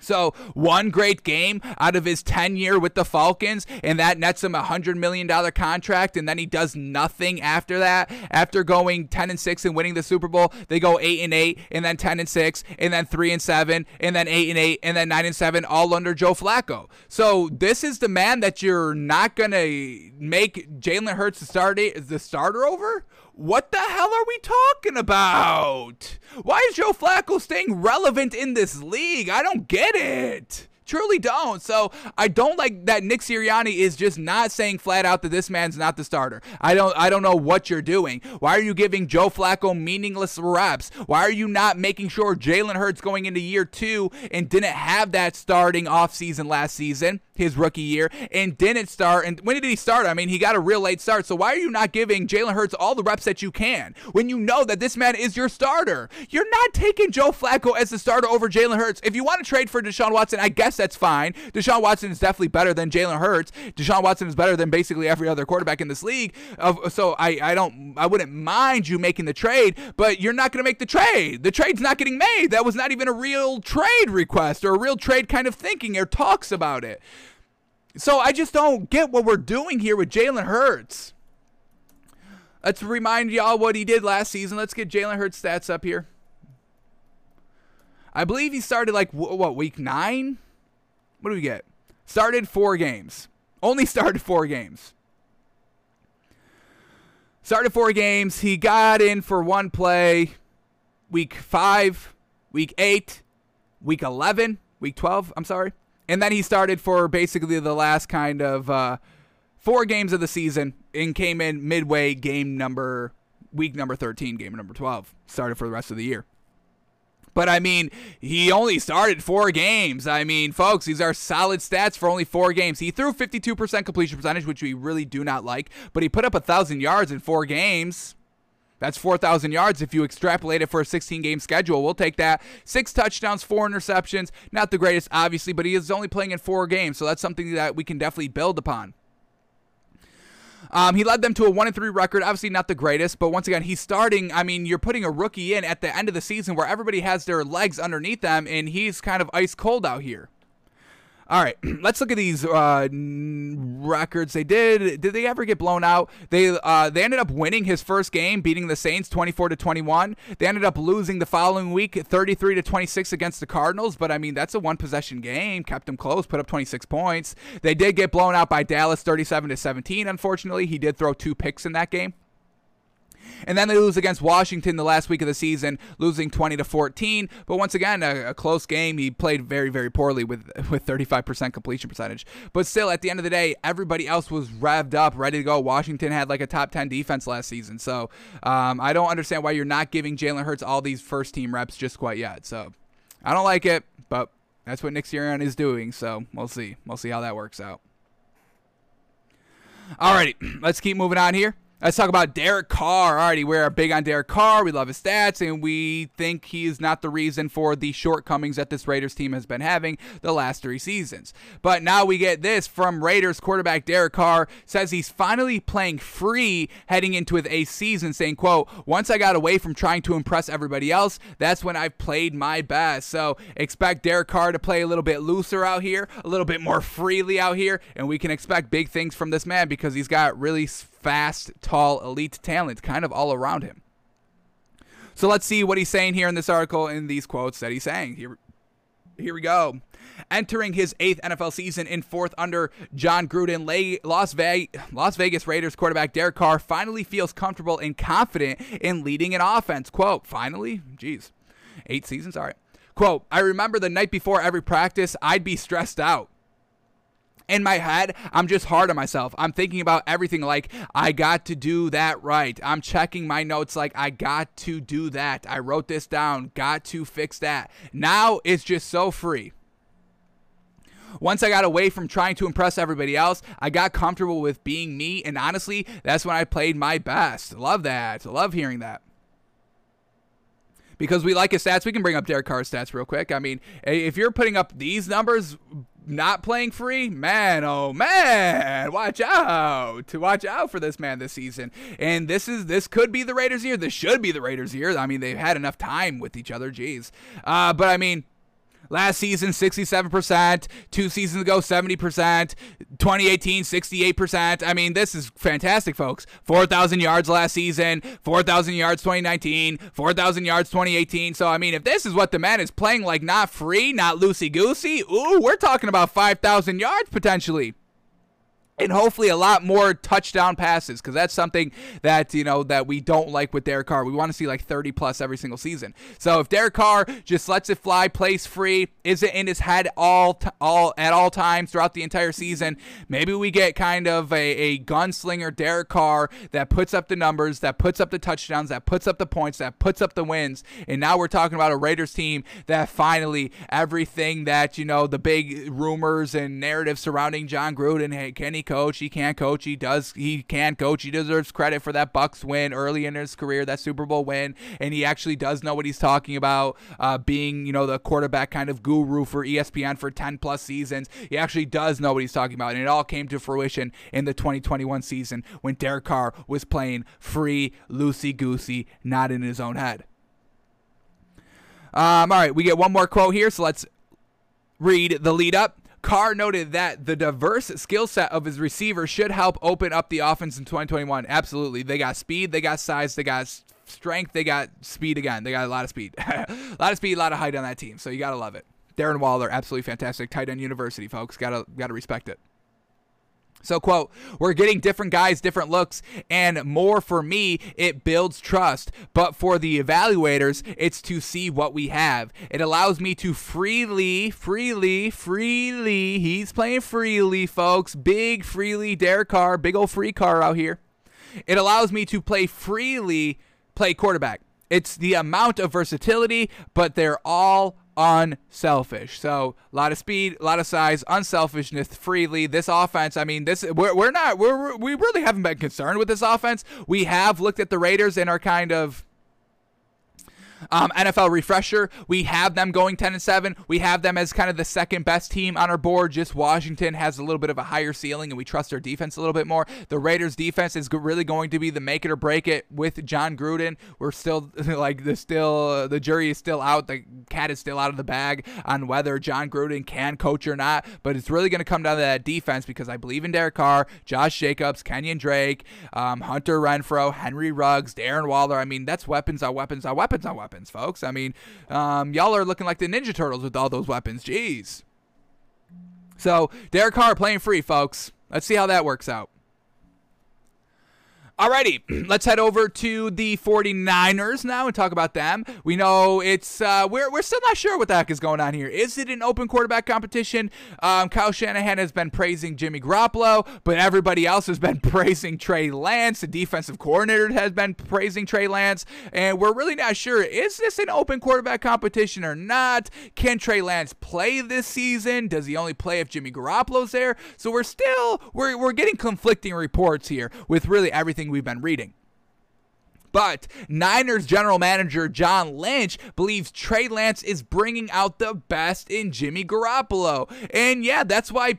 So, one great game out of his tenure with the Falcons, and that nets him a $100 million contract, and then he does nothing after that. After going 10 and 6 and winning the Super Bowl, they go 8 and 8, and then 10 and 6, and then 3 and 7, and then 8 and 8, and then 9 and 7, all under Joe Flacco. So, this is the man that you're not to make Jalen Hurts the, start, the starter over? What the hell are we talking about? Why is Joe Flacco staying relevant in this league? I don't get it. Truly don't. So I don't like that Nick Sirianni is just not saying flat out that this man's not the starter. I don't I don't know what you're doing. Why are you giving Joe Flacco meaningless reps? Why are you not making sure Jalen Hurts going into year two and didn't have that starting offseason last season, his rookie year, and didn't start and when did he start? I mean, he got a real late start. So why are you not giving Jalen Hurts all the reps that you can when you know that this man is your starter? You're not taking Joe Flacco as the starter over Jalen Hurts. If you want to trade for Deshaun Watson, I guess that's fine. Deshaun Watson is definitely better than Jalen Hurts. Deshaun Watson is better than basically every other quarterback in this league. so I, I don't I wouldn't mind you making the trade, but you're not going to make the trade. The trade's not getting made. That was not even a real trade request or a real trade kind of thinking or talks about it. So I just don't get what we're doing here with Jalen Hurts. Let's remind y'all what he did last season. Let's get Jalen Hurts stats up here. I believe he started like what week nine. What do we get? Started four games. Only started four games. Started four games. He got in for one play. Week five, week eight, week eleven, week twelve. I'm sorry, and then he started for basically the last kind of uh, four games of the season and came in midway game number week number 13 game number 12 started for the rest of the year but I mean, he only started four games. I mean, folks, these are solid stats for only four games. He threw 52% completion percentage, which we really do not like, but he put up a 1,000 yards in four games. That's 4,000 yards if you extrapolate it for a 16 game schedule. We'll take that. Six touchdowns, four interceptions. Not the greatest, obviously, but he is only playing in four games, so that's something that we can definitely build upon. Um, he led them to a one and three record. Obviously, not the greatest, but once again, he's starting. I mean, you're putting a rookie in at the end of the season where everybody has their legs underneath them, and he's kind of ice cold out here. All right, let's look at these uh, records. They did. Did they ever get blown out? They uh, they ended up winning his first game, beating the Saints 24 to 21. They ended up losing the following week, 33 to 26 against the Cardinals. But I mean, that's a one possession game. Kept them close. Put up 26 points. They did get blown out by Dallas 37 to 17. Unfortunately, he did throw two picks in that game. And then they lose against Washington the last week of the season, losing 20 to 14. But once again, a, a close game. He played very, very poorly with with 35% completion percentage. But still, at the end of the day, everybody else was revved up, ready to go. Washington had like a top 10 defense last season. So um, I don't understand why you're not giving Jalen Hurts all these first team reps just quite yet. So I don't like it, but that's what Nick Sirianni is doing. So we'll see. We'll see how that works out. Alrighty, let's keep moving on here. Let's talk about Derek Carr. Alrighty, we're big on Derek Carr. We love his stats, and we think he is not the reason for the shortcomings that this Raiders team has been having the last three seasons. But now we get this from Raiders quarterback Derek Carr says he's finally playing free heading into a season, saying, quote, once I got away from trying to impress everybody else, that's when I've played my best. So expect Derek Carr to play a little bit looser out here, a little bit more freely out here, and we can expect big things from this man because he's got really fast, tall, elite talent kind of all around him. So let's see what he's saying here in this article in these quotes that he's saying. Here, here we go. Entering his eighth NFL season in fourth under Jon Gruden, Las, Vegas, Raiders quarterback Derek Carr finally feels comfortable and confident in leading an offense. Quote, finally? Jeez. Eight seasons? All right. Quote, I remember the night before every practice, I'd be stressed out in my head, I'm just hard on myself. I'm thinking about everything like, I got to do that right. I'm checking my notes like, I got to do that. I wrote this down, got to fix that. Now it's just so free. Once I got away from trying to impress everybody else, I got comfortable with being me, and honestly, that's when I played my best. Love that. Love hearing that because we like his stats. We can bring up Derek Carr's stats real quick. I mean, if you're putting up these numbers not playing free, man, oh man, watch out to watch out for this man this season. And this is this could be the Raiders' year. This should be the Raiders' year. I mean, they've had enough time with each other. Jeez, uh, but I mean Last season, 67%. Two seasons ago, 70%. 2018, 68%. I mean, this is fantastic, folks. 4,000 yards last season, 4,000 yards 2019, 4,000 yards 2018. So, I mean, if this is what the man is playing like not free, not loosey goosey, ooh, we're talking about 5,000 yards potentially and hopefully a lot more touchdown passes because that's something that you know that we don't like with Derek Carr. We want to see like 30 plus every single season. So if Derek Carr just lets it fly, plays free, isn't in his head all t- all at all times throughout the entire season, maybe we get kind of a, a gunslinger Derek Carr that puts up the numbers, that puts up the touchdowns, that puts up the points, that puts up the wins. And now we're talking about a Raiders team that finally everything that you know the big rumors and narratives surrounding Jon Gruden, hey, Kenny coach. He can't coach. He does. He can coach. He deserves credit for that Bucs win early in his career, that Super Bowl win, and he actually does know what he's talking about. Uh, being you know the quarterback kind of guru for ESPN for 10 plus seasons, he actually does know what he's talking about, and it all came to fruition in the 2021 season when Derek Carr was playing free, loosey goosey, not in his own head. Um, all right, we get one more quote here, so let's read the lead up. Carr noted that the diverse skill set of his receivers should help open up the offense in 2021. Absolutely. They got speed, they got size, they got strength, they got speed again. They got a lot of speed. a lot of speed, a lot of height on that team. So you got to love it. Darren Waller, absolutely fantastic. Tight end university, folks. Got to got to respect it. So, quote, we're getting different guys, different looks, and more for me, it builds trust. But for the evaluators, it's to see what we have. It allows me to freely, freely, freely, he's playing freely, folks. Big freely, dare car, big old free car out here. It allows me to play freely, play quarterback. It's the amount of versatility, but they're all unselfish. So a lot of speed, a lot of size, unselfishness freely. This offense, I mean, this we're, we're not we're we really haven't been concerned with this offense. We have looked at the Raiders and are kind of um, NFL refresher, we have them going 10 and 7. We have them as kind of the second best team on our board. Just Washington has a little bit of a higher ceiling, and we trust their defense a little bit more. The Raiders' defense is really going to be the make it or break it with Jon Gruden. We're still like the still uh, the jury is still out. The cat is still out of the bag on whether Jon Gruden can coach or not. But it's really going to come down to that defense because I believe in Derek Carr, Josh Jacobs, Kenyan Drake, um, Hunter Renfrow, Henry Ruggs, Darren Waller. I mean, that's weapons on weapons on weapons on weapons weapons, folks. I mean, um, y'all are looking like the Ninja Turtles with all those weapons. Jeez. So, Derek Carr playing free, folks. Let's see how that works out. Alrighty, let's head over to the 49ers now and talk about them. We know it's uh, we're we're still not sure what the heck is going on here. Is it an open quarterback competition? Um, Kyle Shanahan has been praising Jimmy Garoppolo, but everybody else has been praising Trey Lance. The defensive coordinator has been praising Trey Lance, and we're really not sure is this an open quarterback competition or not? Can Trey Lance play this season? Does he only play if Jimmy Garoppolo's there? So we're still we're we're getting conflicting reports here with really everything everything we've been reading. But Niners general manager John Lynch believes Trey Lance is bringing out the best in Jimmy Garoppolo. And yeah, that's why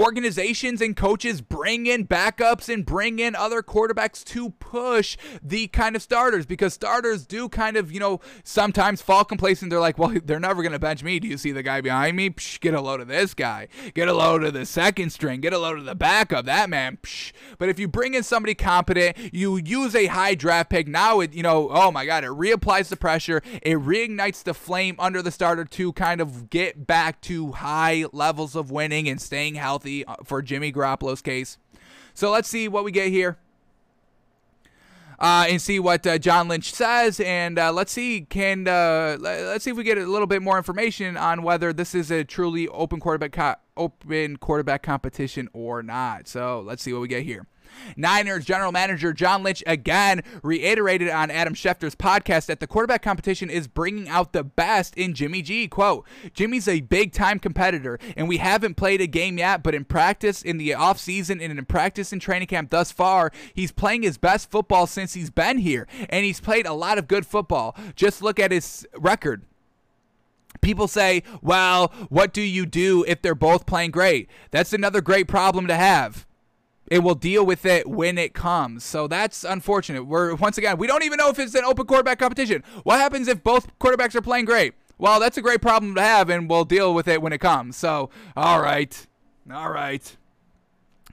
organizations and coaches bring in backups and bring in other quarterbacks to push the kind of starters because starters do kind of, you know, sometimes fall complacent. They're like, well, they're never going to bench me. Do you see the guy behind me? Psh, get a load of this guy. Get a load of the second string. Get a load of the backup. That man. Psh. But if you bring in somebody competent, you use a high draft pick. Now it, you know, oh my God, it reapplies the pressure. It reignites the flame under the starter to kind of get back to high levels of winning and staying healthy uh, for Jimmy Garoppolo's case. So let's see what we get here. Uh, and see what uh, John Lynch says, and uh, let's see can uh, let's see if we get a little bit more information on whether this is a truly open quarterback co- open quarterback competition or not. So let's see what we get here. Niners general manager John Lynch again reiterated on Adam Schefter's podcast that the quarterback competition is bringing out the best in Jimmy G. Quote, Jimmy's a big time competitor, and we haven't played a game yet, but in practice, in the offseason, and in practice and training camp thus far, he's playing his best football since he's been here, and he's played a lot of good football. Just look at his record. People say, well, what do you do if they're both playing great? That's another great problem to have it will deal with it when it comes. So that's unfortunate. We're once again, we don't even know if it's an open quarterback competition. What happens if both quarterbacks are playing great? Well, that's a great problem to have, and we'll deal with it when it comes. So, all right, all right.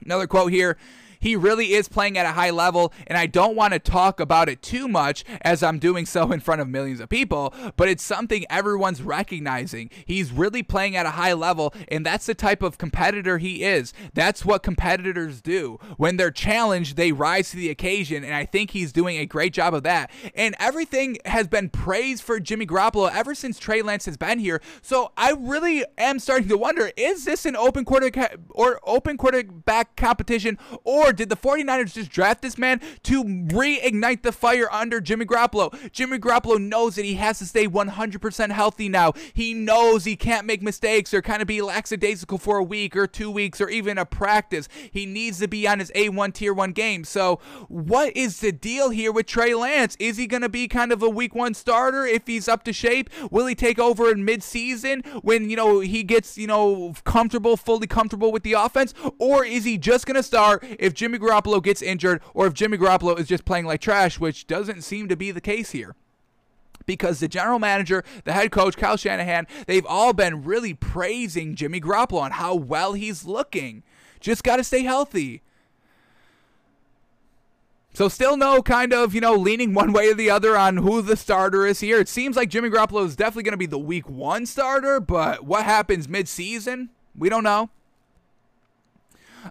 Another quote here. He really is playing at a high level, and I don't want to talk about it too much as I'm doing so in front of millions of people, but it's something everyone's recognizing. He's really playing at a high level, and that's the type of competitor he is. That's what competitors do. When they're challenged, they rise to the occasion, and I think he's doing a great job of that. And everything has been praised for Jimmy Garoppolo ever since Trey Lance has been here. So I really am starting to wonder: is this an open quarter or open quarterback competition, or did the 49ers just draft this man to reignite the fire under Jimmy Garoppolo? Jimmy Garoppolo knows that he has to stay 100% healthy now. He knows he can't make mistakes or kind of be lackadaisical for a week or two weeks or even a practice. He needs to be on his A1 tier 1 game. So, what is the deal here with Trey Lance? Is he going to be kind of a week 1 starter if he's up to shape? Will he take over in mid-season when, you know, he gets, you know, comfortable, fully comfortable with the offense? Or is he just going to start if Jimmy Garoppolo gets injured or if Jimmy Garoppolo is just playing like trash, which doesn't seem to be the case here because the general manager, the head coach, Kyle Shanahan, they've all been really praising Jimmy Garoppolo on how well he's looking. Just got to stay healthy. So still no kind of, you know, leaning one way or the other on who the starter is here. It seems like Jimmy Garoppolo is definitely going to be the week 1 starter, but what happens mid-season? We don't know.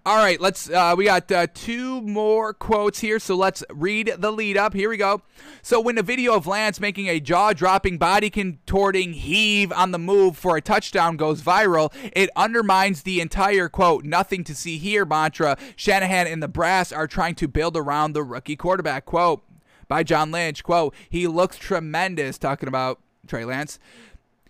All right, let's. Uh, we got uh, two more quotes here, so let's read the lead up. Here we go. So, when a video of Lance making a jaw-dropping, body-contorting heave on the move for a touchdown goes viral, it undermines the entire quote "nothing to see here" mantra Shanahan and the brass are trying to build around the rookie quarterback. Quote by John Lynch. Quote: He looks tremendous. Talking about Trey Lance.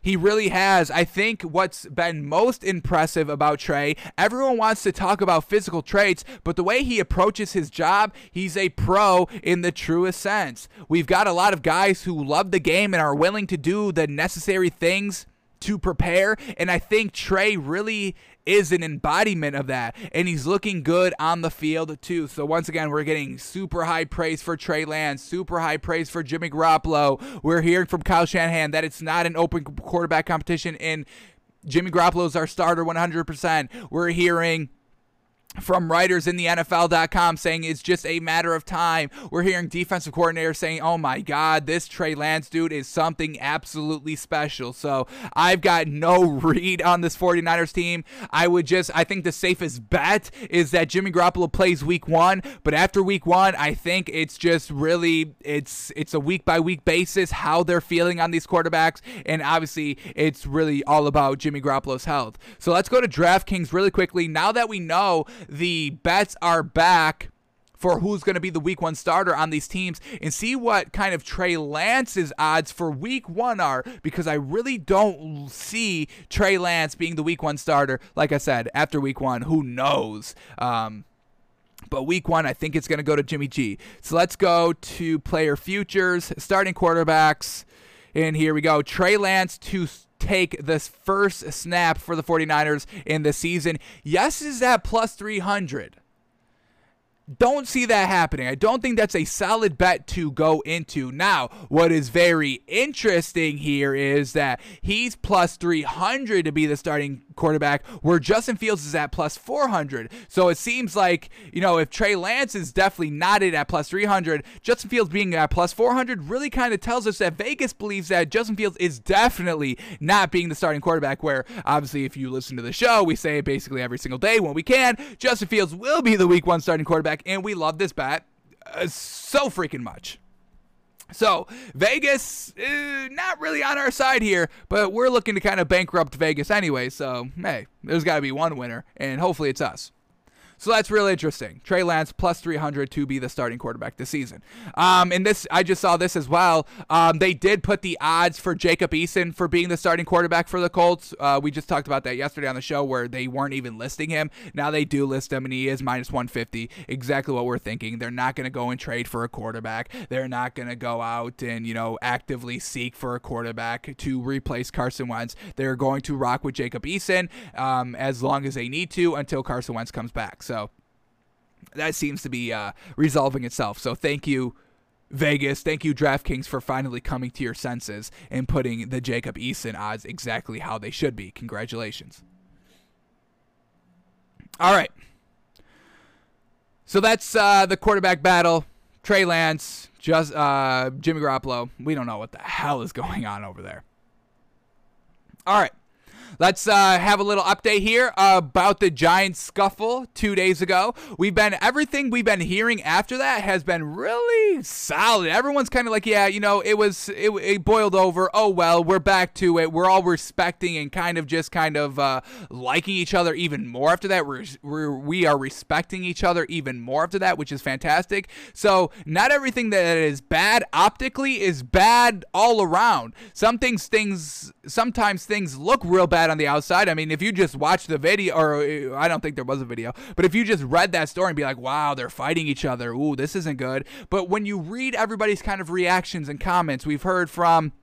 He really has. I think what's been most impressive about Trey, everyone wants to talk about physical traits, but the way he approaches his job, he's a pro in the truest sense. We've got a lot of guys who love the game and are willing to do the necessary things to prepare. And I think Trey really is an embodiment of that. And he's looking good on the field, too. So, once again, we're getting super high praise for Trey Lance, super high praise for Jimmy Garoppolo. We're hearing from Kyle Shanahan that it's not an open quarterback competition, and Jimmy Garoppolo is our starter 100%. We're hearing from writers in the NFL.com saying it's just a matter of time. We're hearing defensive coordinators saying, oh my God, this Trey Lance dude is something absolutely special. So I've got no read on this 49ers team. I would just, I think the safest bet is that Jimmy Garoppolo plays week one. But after week one, I think it's just really, it's, it's a week by week basis how they're feeling on these quarterbacks. And obviously, it's really all about Jimmy Garoppolo's health. So let's go to DraftKings really quickly. Now that we know the bets are back for who's going to be the week one starter on these teams and see what kind of Trey Lance's odds for week one are because I really don't see Trey Lance being the week one starter. Like I said, after week one, who knows? Um, but week one, I think it's going to go to Jimmy G. So let's go to player futures, starting quarterbacks. And here we go. Trey Lance to take this first snap for the 49ers in the season. Yes, is that plus 300. Don't see that happening. I don't think that's a solid bet to go into. Now, what is very interesting here is that he's plus 300 to be the starting quarterback, where Justin Fields is at plus 400. So it seems like, you know, if Trey Lance is definitely not in at plus 300, Justin Fields being at plus 400 really kind of tells us that Vegas believes that Justin Fields is definitely not being the starting quarterback, where obviously, if you listen to the show, we say it basically every single day when we can. Justin Fields will be the week one starting quarterback and we love this bet uh, so freaking much. So Vegas, uh, not really on our side here, but we're looking to kind of bankrupt Vegas anyway. So hey, there's got to be one winner, and hopefully it's us. So that's really interesting. Trey Lance plus 300 to be the starting quarterback this season. Um, and this, I just saw this as well. Um, they did put the odds for Jacob Eason for being the starting quarterback for the Colts. Uh, we just talked about that yesterday on the show where they weren't even listing him. Now they do list him, and he is minus 150. Exactly what we're thinking. They're not going to go and trade for a quarterback. They're not going to go out and you know actively seek for a quarterback to replace Carson Wentz. They're going to rock with Jacob Eason um, as long as they need to until Carson Wentz comes back. So that seems to be uh, resolving itself. So thank you. Vegas, thank you, DraftKings, for finally coming to your senses and putting the Jacob Eason odds exactly how they should be. Congratulations. All right. So that's uh, the quarterback battle. Trey Lance, just uh, Jimmy Garoppolo. We don't know what the hell is going on over there. All right. Let's uh, have a little update here about the Giants scuffle two days ago. We've been everything we've been hearing after that has been really solid. Everyone's kind of like, yeah, you know, it was it, it, boiled over. Oh well, we're back to it. We're all respecting and kind of just kind of uh, liking each other even more after that. We're, we're we are respecting each other even more after that, which is fantastic. So not everything that is bad optically is bad all around. Some things things sometimes things look real bad on the outside. I mean, if you just watch the video, or uh, I don't think there was a video, but if you just read that story and be like, wow, they're fighting each other. Ooh, this isn't good. But when you read everybody's kind of reactions and comments, we've heard from.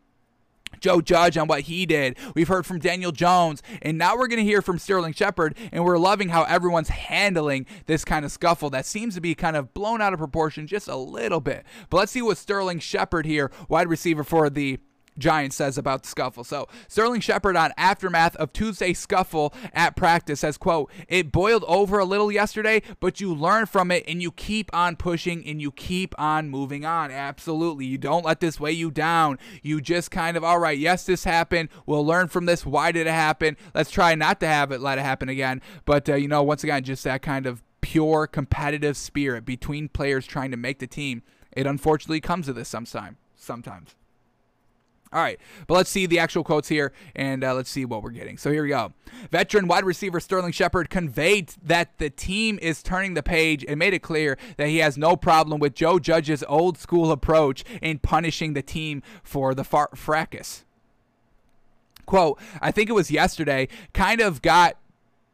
Joe Judge on what he did. We've heard from Daniel Jones, and now we're going to hear from Sterling Shepard, and we're loving how everyone's handling this kind of scuffle that seems to be kind of blown out of proportion just a little bit. But let's see what Sterling Shepard here, wide receiver for the Giants says about the scuffle. So Sterling Shepard on aftermath of Tuesday scuffle at practice says, quote, it boiled over a little yesterday, but you learn from it and you keep on pushing and you keep on moving on. Absolutely. You don't let this weigh you down. You just kind of, all right, yes, this happened. We'll learn from this. Why did it happen? Let's try not to have it let it happen again. But, uh, you know, once again, just that kind of pure competitive spirit between players trying to make the team. It unfortunately comes to this sometimes. Sometimes. All right, but let's see the actual quotes here and uh, let's see what we're getting. So here we go. Veteran wide receiver Sterling Shepard conveyed that the team is turning the page and made it clear that he has no problem with Joe Judge's old school approach in punishing the team for the far- fracas. Quote, I think it was yesterday, kind of got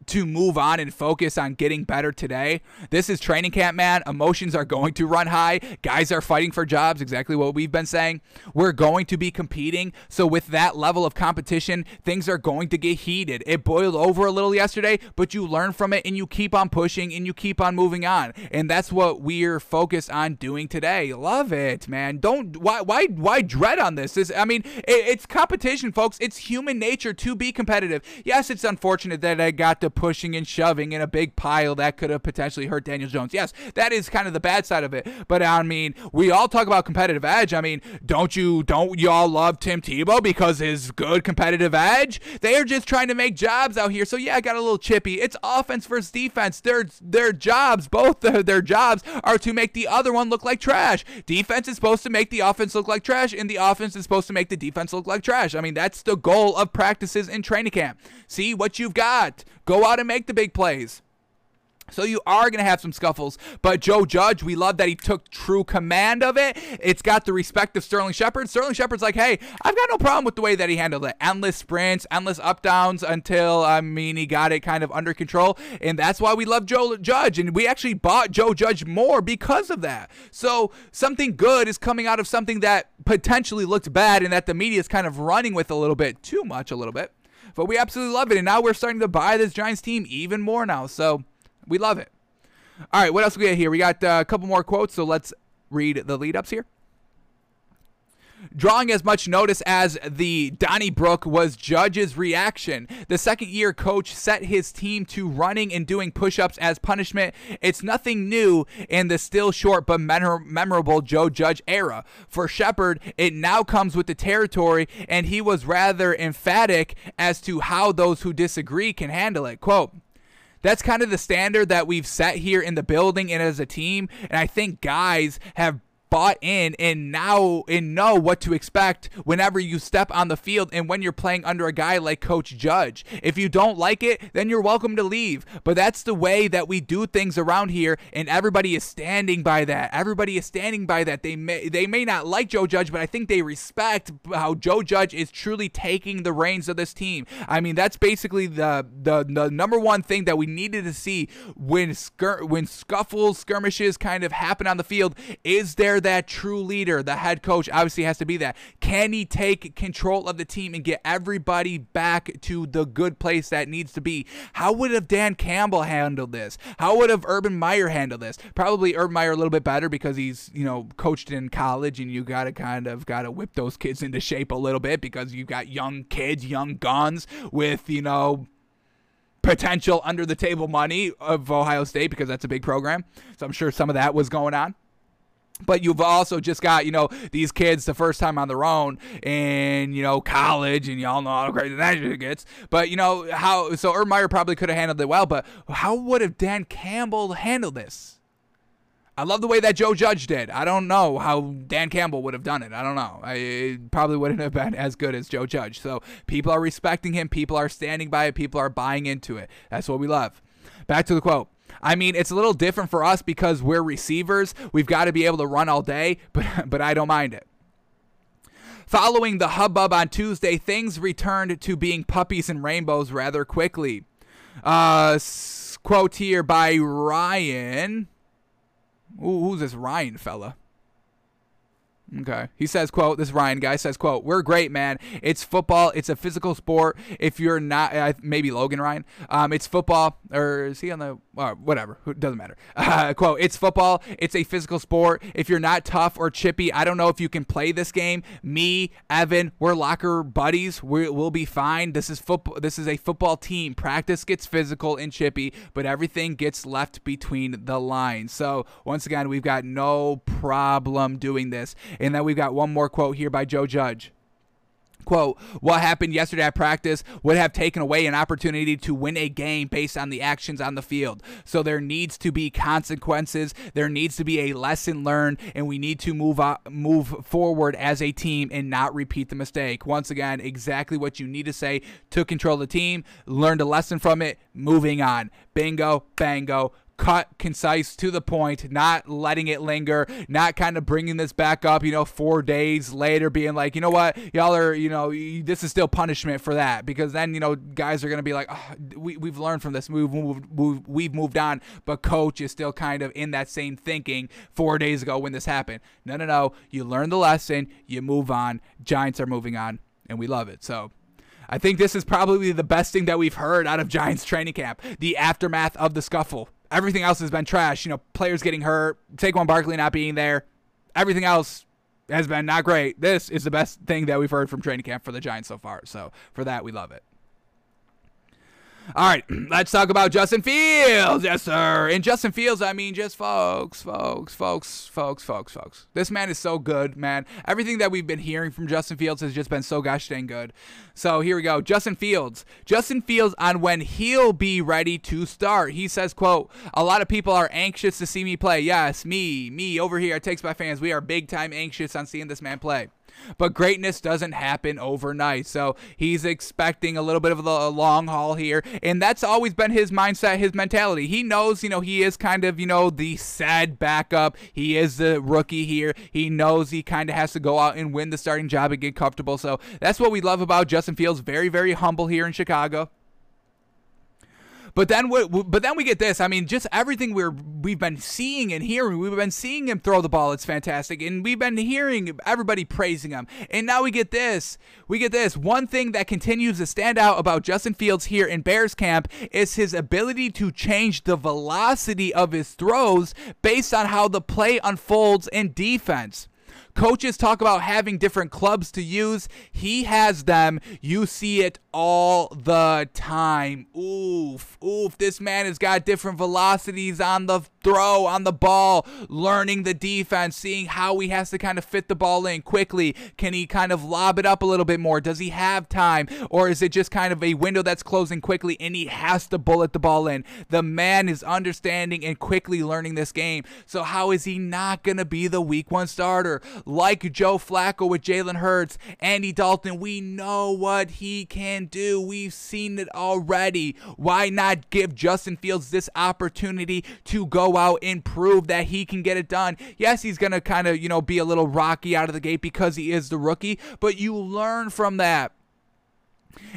to move on and focus on getting better today. This is training camp, man. Emotions are going to run high. Guys are fighting for jobs, exactly what we've been saying. We're going to be competing. So, with that level of competition, things are going to get heated. It boiled over a little yesterday, but you learn from it and you keep on pushing and you keep on moving on. And that's what we're focused on doing today. Love it, man. Don't why why why dread on this? this I mean, it, it's competition, folks. It's human nature to be competitive. Yes, it's unfortunate that I got to pushing and shoving in a big pile that could have potentially hurt Daniel Jones. Yes, that is kind of the bad side of it. But I mean, we all talk about competitive edge. I mean, don't you don't y'all love Tim Tebow because his good competitive edge? They are just trying to make jobs out here. So yeah, I got a little chippy. It's offense versus defense. Their their jobs, both their jobs, are to make the other one look like trash. Defense is supposed to make the offense look like trash, and the offense is supposed to make the defense look like trash. I mean, that's the goal of practices in training camp. See what you've got. Go out and make the big plays. So you are going to have some scuffles, but Joe Judge, we love that he took true command of it. It's got the respect of Sterling Shepard. Sterling Shepard's like, hey, I've got no problem with the way that he handled it. Endless sprints, endless up downs until I mean he got it kind of under control, and that's why we love Joe Judge, and we actually bought Joe Judge more because of that. So something good is coming out of something that potentially looked bad, and that the media is kind of running with a little bit too much, a little bit. But we absolutely love it, and now we're starting to buy this Giants team even more now. So. We love it. All right, what else we got here? We got uh, a couple more quotes, so let's read the lead ups here. Drawing as much notice as the Donnybrook was Judge's reaction. The second year coach set his team to running and doing push ups as punishment. It's nothing new in the still short but memorable Joe Judge era. For Shepard, it now comes with the territory, and he was rather emphatic as to how those who disagree can handle it. Quote, that's kind of the standard that we've set here in the building and as a team. And I think guys have bought in and now and know what to expect whenever you step on the field and when you're playing under a guy like Coach Judge. If you don't like it, then you're welcome to leave. But that's the way that we do things around here, and everybody is standing by that. Everybody is standing by that. They may they may not like Joe Judge, but I think they respect how Joe Judge is truly taking the reins of this team. I mean, that's basically the the, the number one thing that we needed to see when skir- when scuffles, skirmishes kind of happen on the field. Is there that true leader, the head coach obviously has to be that. Can he take control of the team and get everybody back to the good place that needs to be? How would have Dan Campbell handled this? How would have Urban Meyer handled this? Probably Urban Meyer a little bit better because he's, you know, coached in college and you got to kind of got to whip those kids into shape a little bit because you've got young kids, young guns with, you know, potential under the table money of Ohio State because that's a big program. So I'm sure some of that was going on. But you've also just got, you know, these kids the first time on their own in, you know, college, and y'all know how crazy that shit gets. But, you know, how, so Urban Meyer probably could have handled it well, but how would have Dan Campbell handled this? I love the way that Joe Judge did. I don't know how Dan Campbell would have done it. I don't know. I, it probably wouldn't have been as good as Joe Judge. So people are respecting him. People are standing by it. People are buying into it. That's what we love. Back to the quote. I mean, it's a little different for us because we're receivers. We've got to be able to run all day, but but I don't mind it. Following the hubbub on Tuesday, things returned to being puppies and rainbows rather quickly. Uh, quote here by Ryan. Ooh, who's this Ryan fella? Okay. He says, quote, this Ryan guy says, quote, we're great, man. It's football. It's a physical sport. If you're not, uh, maybe Logan Ryan, um, it's football, or is he on the, uh, whatever, it doesn't matter. Uh, quote, it's football. It's a physical sport. If you're not tough or chippy, I don't know if you can play this game. Me, Evan, we're locker buddies. we will be fine. This is football. This is a football team. Practice gets physical and chippy, but everything gets left between the lines. So once again, we've got no problem doing this. And then we've got one more quote here by Joe Judge. Quote, what happened yesterday at practice would have taken away an opportunity to win a game based on the actions on the field. So there needs to be consequences. There needs to be a lesson learned, and we need to move out, move forward as a team and not repeat the mistake. Once again, exactly what you need to say. Took control of the team, learned a lesson from it, moving on. Bingo, bango cut, concise, to the point, not letting it linger, not kind of bringing this back up, you know, four days later, being like, you know what, y'all are, you know, this is still punishment for that. Because then, you know, guys are going to be like, oh, we, we've learned from this, we've moved, we've moved on. But coach is still kind of in that same thinking four days ago when this happened. No, no, no. You learn the lesson, you move on. Giants are moving on, and we love it. So, I think this is probably the best thing that we've heard out of Giants training camp. The aftermath of the scuffle. Everything else has been trash. You know, players getting hurt, Saquon Barkley not being there. Everything else has been not great. This is the best thing that we've heard from training camp for the Giants so far. So for that, we love it. All right, let's talk about Justin Fields. Yes, sir. And Justin Fields, I mean, just folks, folks, folks, folks, folks, folks. This man is so good, man. Everything that we've been hearing from Justin Fields has just been so gosh dang good. So here we go. Justin Fields. Justin Fields on when he'll be ready to start. He says, quote, a lot of people are anxious to see me play. Yes, me, me over here at Takes my Fans. We are big time anxious on seeing this man play. But greatness doesn't happen overnight. So he's expecting a little bit of a long haul here. And that's always been his mindset, his mentality. He knows, you know, he is kind of, you know, the sad backup. He is the rookie here. He knows he kind of has to go out and win the starting job and get comfortable. So that's what we love about Justin Fields. Very, very humble here in Chicago. But then we, but then we get this. I mean, just everything we're we've been seeing and hearing. We've been seeing him throw the ball. It's fantastic, and we've been hearing everybody praising him. And now we get this. We get this. One thing that continues to stand out about Justin Fields here in Bears camp is his ability to change the velocity of his throws based on how the play unfolds in defense. Coaches talk about having different clubs to use. He has them. You see it all the time. Oof, oof. This man has got different velocities on the throw, on the ball, learning the defense, seeing how he has to kind of fit the ball in quickly. Can he kind of lob it up a little bit more? Does he have time? Or is it just kind of a window that's closing quickly and he has to bullet the ball in? The man is understanding and quickly learning this game. So, how is he not going to be the week one starter? Like Joe Flacco with Jalen Hurts, Andy Dalton, we know what he can do. We've seen it already. Why not give Justin Fields this opportunity to go out and prove that he can get it done? Yes, he's going to kind of, you know, be a little rocky out of the gate because he is the rookie, but you learn from that.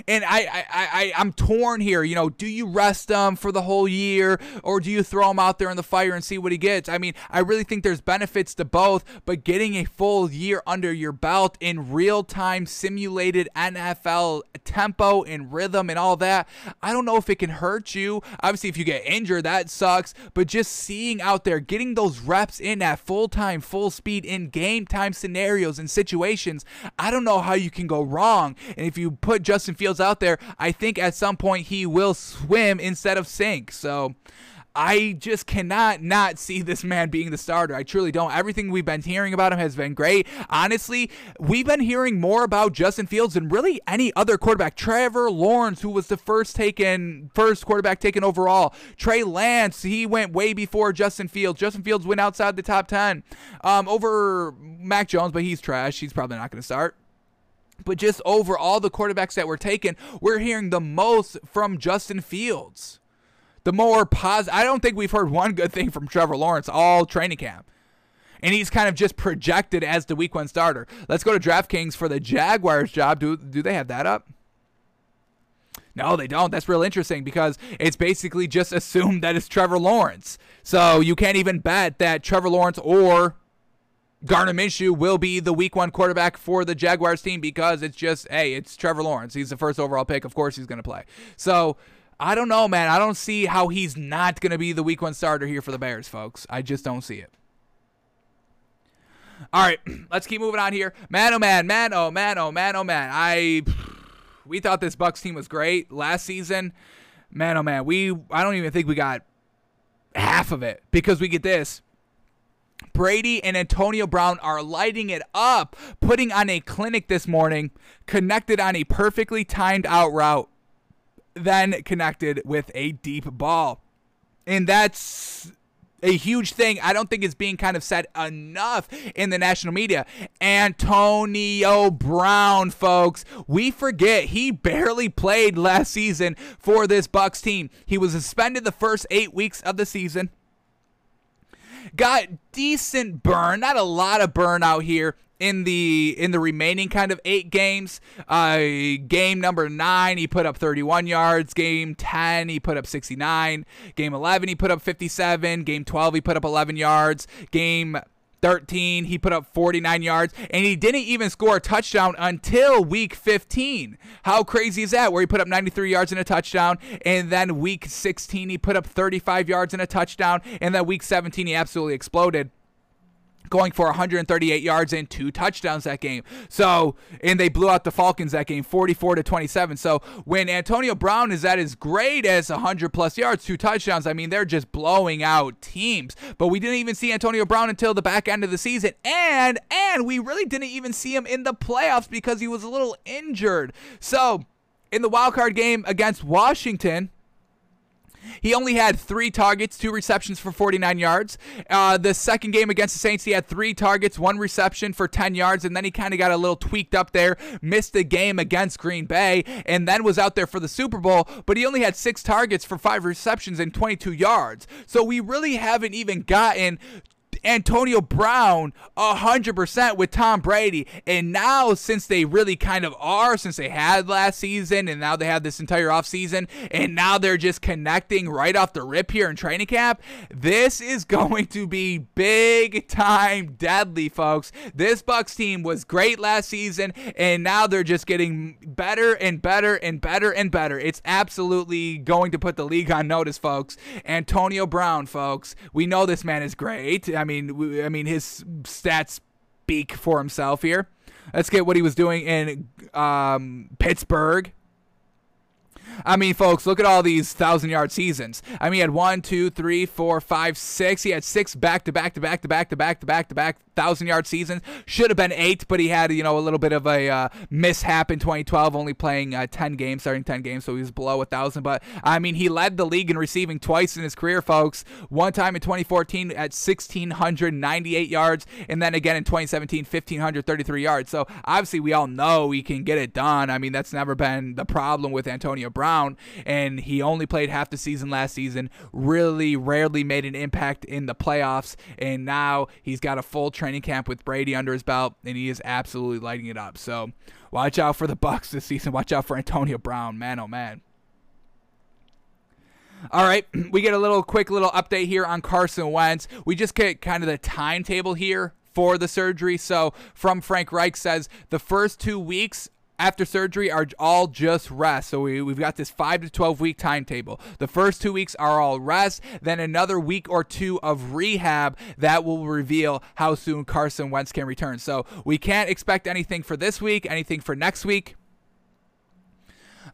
And I, I, I, I'm torn here. You know, do you rest him for the whole year or do you throw him out there in the fire and see what he gets? I mean, I really think there's benefits to both, but getting a full year under your belt in real time simulated NFL tempo and rhythm and all that, I don't know if it can hurt you. Obviously, if you get injured, that sucks, but just seeing out there, getting those reps in at full time, full speed in game time scenarios and situations, I don't know how you can go wrong. And if you put Justin Justin Fields out there, I think at some point he will swim instead of sink. So I just cannot not see this man being the starter. I truly don't. Everything we've been hearing about him has been great. Honestly, we've been hearing more about Justin Fields than really any other quarterback. Trevor Lawrence, who was the first taken, first quarterback taken overall. Trey Lance, he went way before Justin Fields. Justin Fields went outside the top ten um, over Mac Jones, but he's trash. He's probably not going to start. But just over all the quarterbacks that were taken, we're hearing the most from Justin Fields. The more positive, I don't think we've heard one good thing from Trevor Lawrence all training camp. And he's kind of just projected as the week one starter. Let's go to DraftKings for the Jaguars job. Do, do they have that up? No, they don't. That's real interesting because it's basically just assumed that it's Trevor Lawrence. So you can't even bet that Trevor Lawrence or Gardner Minshew will be the week one quarterback for the Jaguars team because it's just, hey, it's Trevor Lawrence. He's the first overall pick. Of course he's going to play. So I don't know, man. I don't see how he's not going to be the week one starter here for the Bears, folks. I just don't see it. All right, let's keep moving on here. Man, oh man, man, oh man, oh man, oh man. I we thought this Bucs team was great last season. Man, oh man, we I don't even think we got half of it because we get this. Brady and Antonio Brown are lighting it up, putting on a clinic this morning, connected on a perfectly timed out route, then connected with a deep ball. And that's a huge thing. I don't think it's being kind of said enough in the national media. Antonio Brown, folks, we forget he barely played last season for this Bucs team. He was suspended the first 8 weeks of the season got decent burn, not a lot of burn out here in the in the remaining kind of eight games. Uh, game number nine, he put up 31 yards. Game 10, he put up 69. Game 11, he put up 57. Game 12, he put up 11 yards. Game 13. He put up 49 yards, and he didn't even score a touchdown until week 15. How crazy is that? Where he put up 93 yards and a touchdown, and then week 16, he put up 35 yards and a touchdown, and then week 17, he absolutely exploded. Going for 138 yards and two touchdowns that game. So, and they blew out the Falcons that game 44 to 27. So, when Antonio Brown is at as great as 100 plus yards, two touchdowns, I mean, they're just blowing out teams. But we didn't even see Antonio Brown until the back end of the season. And and we really didn't even see him in the playoffs because he was a little injured. So, in the wild card game against Washington, he only had three targets, two receptions for 49 yards. Uh, the second game against the Saints, he had three targets, one reception for 10 yards, and then he kind of got a little tweaked up there, missed the game against Green Bay, and then was out there for the Super Bowl, but he only had six targets for five receptions and 22 yards. So we really haven't even gotten Antonio Brown 100% with Tom Brady. And now, since they really kind of are, since they had last season and now they have this entire offseason, and now they're just connecting right off the rip here in training camp, this is going to be big time deadly, folks. This Bucs team was great last season, and now they're just getting better and better and better and better. It's absolutely going to put the league on notice, folks. Antonio Brown, folks. We know this man is great. I mean, mean, I mean, his stats speak for himself here. Let's get what he was doing in um, Pittsburgh. I mean, folks, look at all these thousand yard seasons. I mean, he had one, two, three, four, five, six. He had six back to back to back to back to back to back to back thousand yard seasons. Should have been eight, but he had you know a little bit of a uh, mishap in 2012, only playing uh, 10 games, starting 10 games, so he was below a thousand. But I mean, he led the league in receiving twice in his career, folks. One time in 2014 at 1698 yards, and then again in 2017 1533 yards. So obviously, we all know he can get it done. I mean, that's never been the problem with Antonio Brown, and he only played half the season last season. Really, rarely made an impact in the playoffs, and now he's got a full training camp with Brady under his belt, and he is absolutely lighting it up. So watch out for the Bucs this season. Watch out for Antonio Brown. Man, oh man. All right, we get a little quick little update here on Carson Wentz. We just get kind of the timetable here for the surgery. So from Frank Reich says the first two weeks after surgery are all just rest. So we, we've got this 5 to 12 week timetable. The first two weeks are all rest, then another week or two of rehab that will reveal how soon Carson Wentz can return. So we can't expect anything for this week, anything for next week.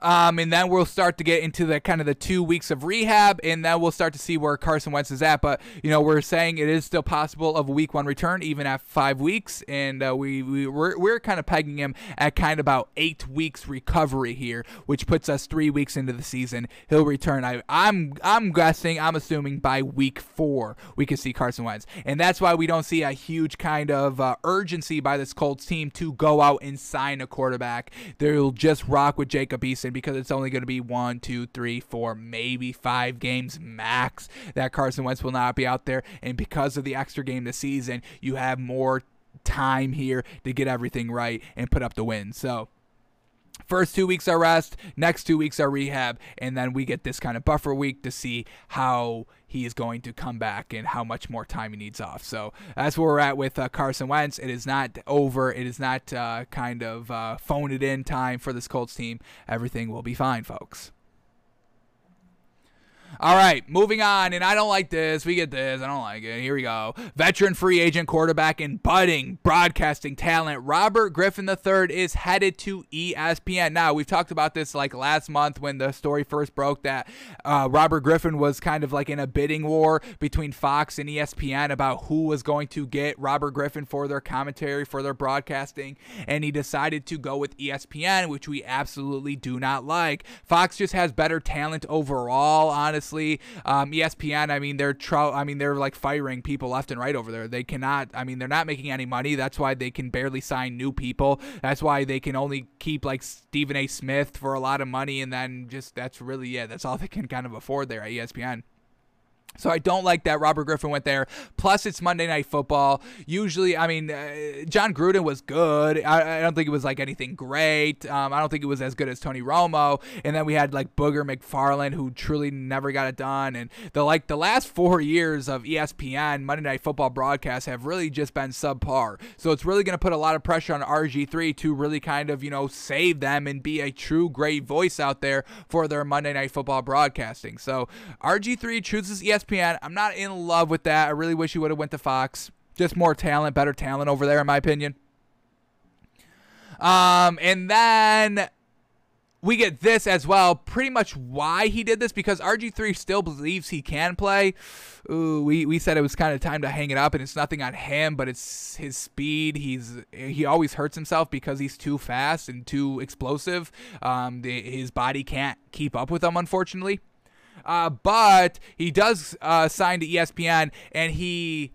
Um, and then we'll start to get into the kind of the two weeks of rehab, and then we'll start to see where Carson Wentz is at. But you know, we're saying it is still possible of a week one return, even at five weeks, and uh, we we we're, we're kind of pegging him at kind of about eight weeks recovery here, which puts us three weeks into the season. He'll return. I, I'm I'm guessing, I'm assuming by week four we can see Carson Wentz, and that's why we don't see a huge kind of uh, urgency by this Colts team to go out and sign a quarterback. They'll just rock with Jacob Eason because it's only going to be one, two, three, four, maybe five games max that Carson Wentz will not be out there. And because of the extra game this season, you have more time here to get everything right and put up the win. So. First two weeks are rest, next two weeks are rehab, and then we get this kind of buffer week to see how he is going to come back and how much more time he needs off. So that's where we're at with uh, Carson Wentz. It is not over. It is not uh, kind of uh, it in time for this Colts team. Everything will be fine, folks. All right, moving on. And I don't like this. We get this. I don't like it. Here we go. Veteran free agent quarterback and budding broadcasting talent Robert Griffin III is headed to ESPN. Now, we've talked about this like last month when the story first broke that uh, Robert Griffin was kind of like in a bidding war between Fox and ESPN about who was going to get Robert Griffin for their commentary, for their broadcasting. And he decided to go with ESPN, which we absolutely do not like. Fox just has better talent overall, honestly honestly. Um, ESPN, I mean, they're I mean, they're like firing people left and right over there. They cannot. I mean, they're not making any money. That's why they can barely sign new people. That's why they can only keep like Stephen A. Smith for a lot of money, and then just that's really yeah, that's all they can kind of afford there at ESPN. So I don't like that Robert Griffin went there. Plus, it's Monday Night Football. Usually, I mean, uh, Jon Gruden was good. I, I, don't think it was like anything great. Um, I don't think it was as good as Tony Romo. And then we had like Booger McFarland, who truly never got it done. And the like the last four years of ESPN Monday Night Football broadcasts have really just been subpar. So it's really going to put a lot of pressure on RG3 to really kind of you know save them and be a true great voice out there for their Monday Night Football broadcasting. So RG3 chooses ESPN ESPN. I'm not in love with that. I really wish he would have went to Fox. Just more talent, better talent over there, in my opinion. Um, and then we get this as well. Pretty much why he did this because RG3 still believes he can play. Ooh, we, we said it was kind of time to hang it up, and it's nothing on him, but it's his speed. He's he always hurts himself because he's too fast and too explosive. Um, the, his body can't keep up with him, unfortunately. Uh, but he does uh, sign to ESPN, and he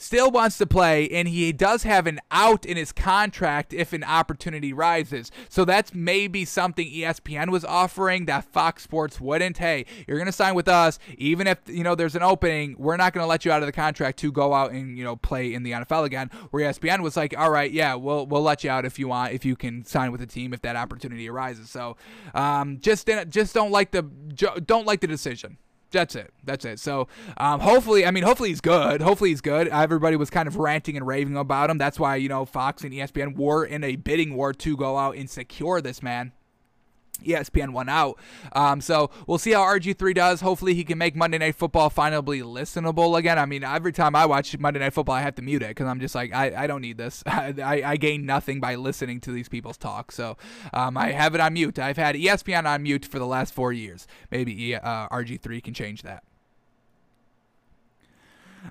still wants to play, and he does have an out in his contract if an opportunity rises. So that's maybe something ESPN was offering that Fox Sports wouldn't. Hey, you're to sign with us, even if you know there's an opening. We're not to let you out of the contract to go out and you know play in the NFL again. Where ESPN was like, all right, yeah, we'll we'll let you out if you want, if you can sign with the team if that opportunity arises. So um, just just don't like the don't like the decision. That's it. That's it. So um, hopefully, I mean, hopefully he's good. Hopefully he's good. Everybody was kind of ranting and raving about him. That's why you know Fox and ESPN were in a bidding war to go out and secure this man. ESPN one out. Um, so we'll see how RG3 does. Hopefully, he can make Monday Night Football finally listenable again. I mean, every time I watch Monday Night Football, I have to mute it because I'm just like, I, I don't need this. I, I gain nothing by listening to these people's talk. So um, I have it on mute. I've had ESPN on mute for the last four years. Maybe uh, RG3 can change that.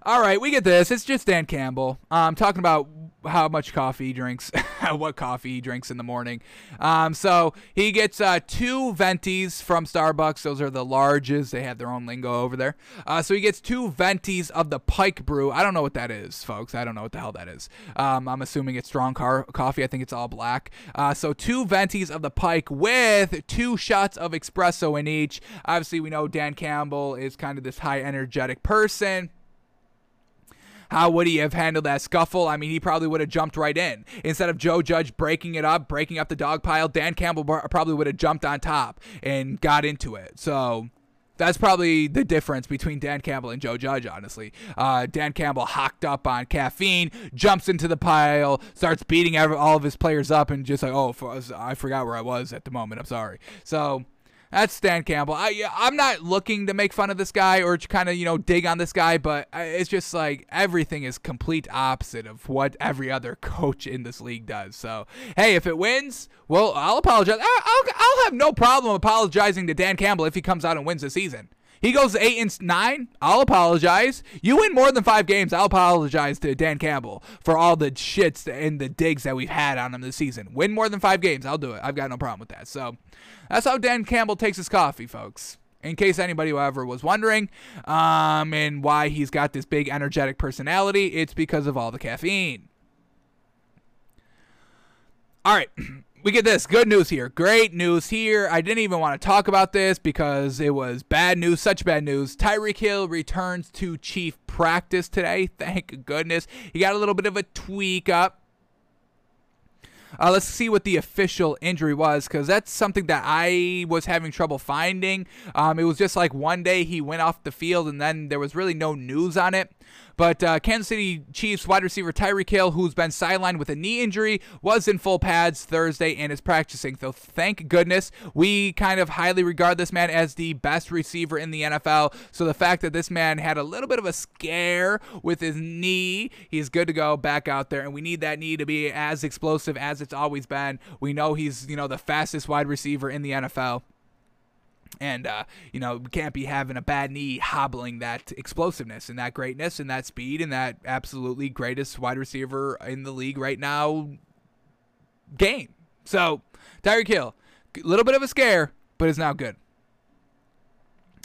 All right, we get this. It's just Dan Campbell. I'm um, talking about how much coffee he drinks, what coffee he drinks in the morning. Um, so he gets uh, two ventis from Starbucks. Those are the larges. They have their own lingo over there. Uh, so he gets two ventis of the Pike Brew. I don't know what that is, folks. I don't know what the hell that is. Um, I'm assuming it's strong car- coffee. I think it's all black. Uh, so two ventis of the Pike with two shots of espresso in each. Obviously, we know Dan Campbell is kind of this high energetic person. How would he have handled that scuffle? I mean, he probably would have jumped right in. Instead of Joe Judge breaking it up, breaking up the dog pile, Dan Campbell probably would have jumped on top and got into it. So that's probably the difference between Dan Campbell and Joe Judge, honestly. Uh, Dan Campbell hocked up on caffeine, jumps into the pile, starts beating all of his players up, and just like, oh, I forgot where I was at the moment. I'm sorry. So that's Dan Campbell. I I'm not looking to make fun of this guy or kind of you know dig on this guy, but it's just like everything is complete opposite of what every other coach in this league does. So hey, if it wins, well, I'll apologize. I'll I'll have no problem apologizing to Dan Campbell if he comes out and wins the season. He goes eight and nine. I'll apologize. You win more than five games. I'll apologize to Dan Campbell for all the shits and the digs that we've had on him this season. Win more than five games. I'll do it. I've got no problem with that. So that's how Dan Campbell takes his coffee, folks. In case anybody ever was wondering, um, and why he's got this big energetic personality, it's because of all the caffeine. All right. we get this good news here. Great news here. I didn't even want to talk about this because it was bad news, such bad news. Tyreek Hill returns to chief practice today. Thank goodness. He got a little bit of a tweak up. Uh, let's see what the official injury was because that's something that I was having trouble finding. Um, it was just like one day he went off the field and then there was really no news on it. But uh, Kansas City Chiefs wide receiver Tyreek Hill, who's been sidelined with a knee injury, was in full pads Thursday and is practicing. So thank goodness. We kind of highly regard this man as the best receiver in the NFL. So the fact that this man had a little bit of a scare with his knee, he's good to go back out there. And we need that knee to be as explosive as it's always been. We know he's, you know, the fastest wide receiver in the NFL. And, uh, you know, we can't be having a bad knee hobbling that explosiveness and that greatness and that speed and that absolutely greatest wide receiver in the league right now game. So, Tyreek Hill, a little bit of a scare, but it's now good.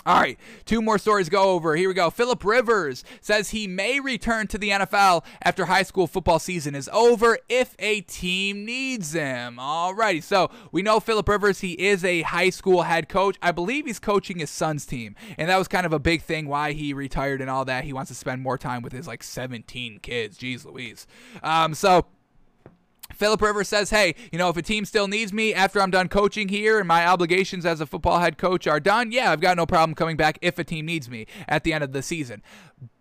All right, two more stories go over. Here we go. Philip Rivers says he may return to the NFL after high school football season is over if a team needs him. All righty, so we know Philip Rivers, he is a high school head coach. I believe he's coaching his son's team, and that was kind of a big thing why he retired and all that. He wants to spend more time with his like 17 kids. Jeez Louise. Um, so Philip Rivers says, hey, you know, if a team still needs me after I'm done coaching here and my obligations as a football head coach are done, yeah, I've got no problem coming back if a team needs me at the end of the season.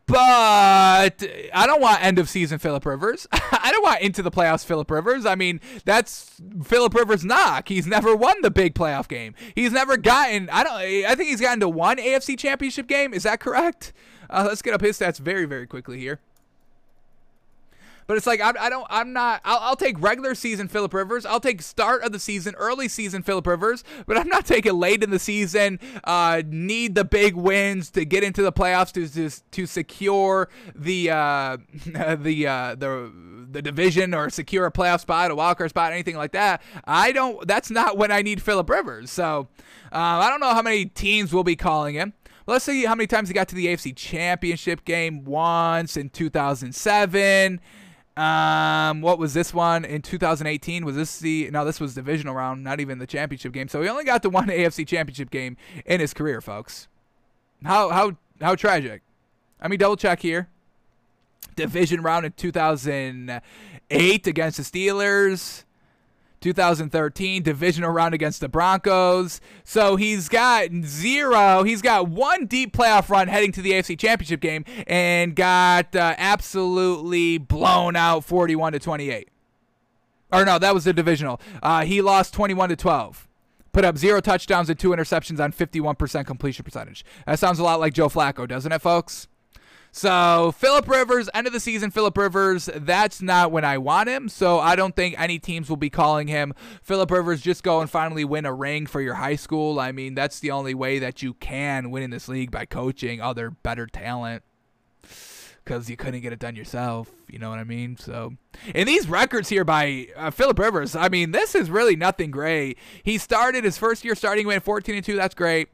But I don't want end of season Philip Rivers. I don't want into the playoffs Philip Rivers. I mean, that's Philip Rivers' knock. He's never won the big playoff game. He's never gotten. I don't. I think he's gotten to one AFC Championship game. Is that correct? Uh, let's get up his stats very, very quickly here. But it's like I, I don't I'm not I'll, I'll take regular season Philip Rivers. I'll take start of the season, early season Philip Rivers. But I'm not taking late in the season. Uh, need the big wins to get into the playoffs to to, to secure the uh, the uh, the the division or secure a playoff spot, a wildcard spot, anything like that. I don't. That's not when I need Philip Rivers. So uh, I don't know how many teams will be calling him. Let's see how many times he got to the AFC Championship game. Once in 2007. Um, what was this one in 2018? Was this the no? This was divisional round, not even the championship game. So he only got the one AFC Championship game in his career, folks. How how how tragic. Let me double check here. Division round in 2008 against the Steelers. 2013 divisional round against the Broncos. So he's got zero. He's got one deep playoff run heading to the AFC Championship game and got uh, absolutely blown out 41 to 28. Or no, that was the divisional. Uh, he lost 21 to 12. Put up zero touchdowns and two interceptions on 51% completion percentage. That sounds a lot like Joe Flacco, doesn't it, folks? So Philip Rivers, end of the season, Philip Rivers. That's not when I want him. So I don't think any teams will be calling him Philip Rivers. Just go and finally win a ring for your high school. I mean, that's the only way that you can win in this league by coaching other better talent. Because you couldn't get it done yourself, you know what I mean. So, and these records here by uh, Philip Rivers, I mean, this is really nothing great. He started his first year starting win 14 and two. That's great.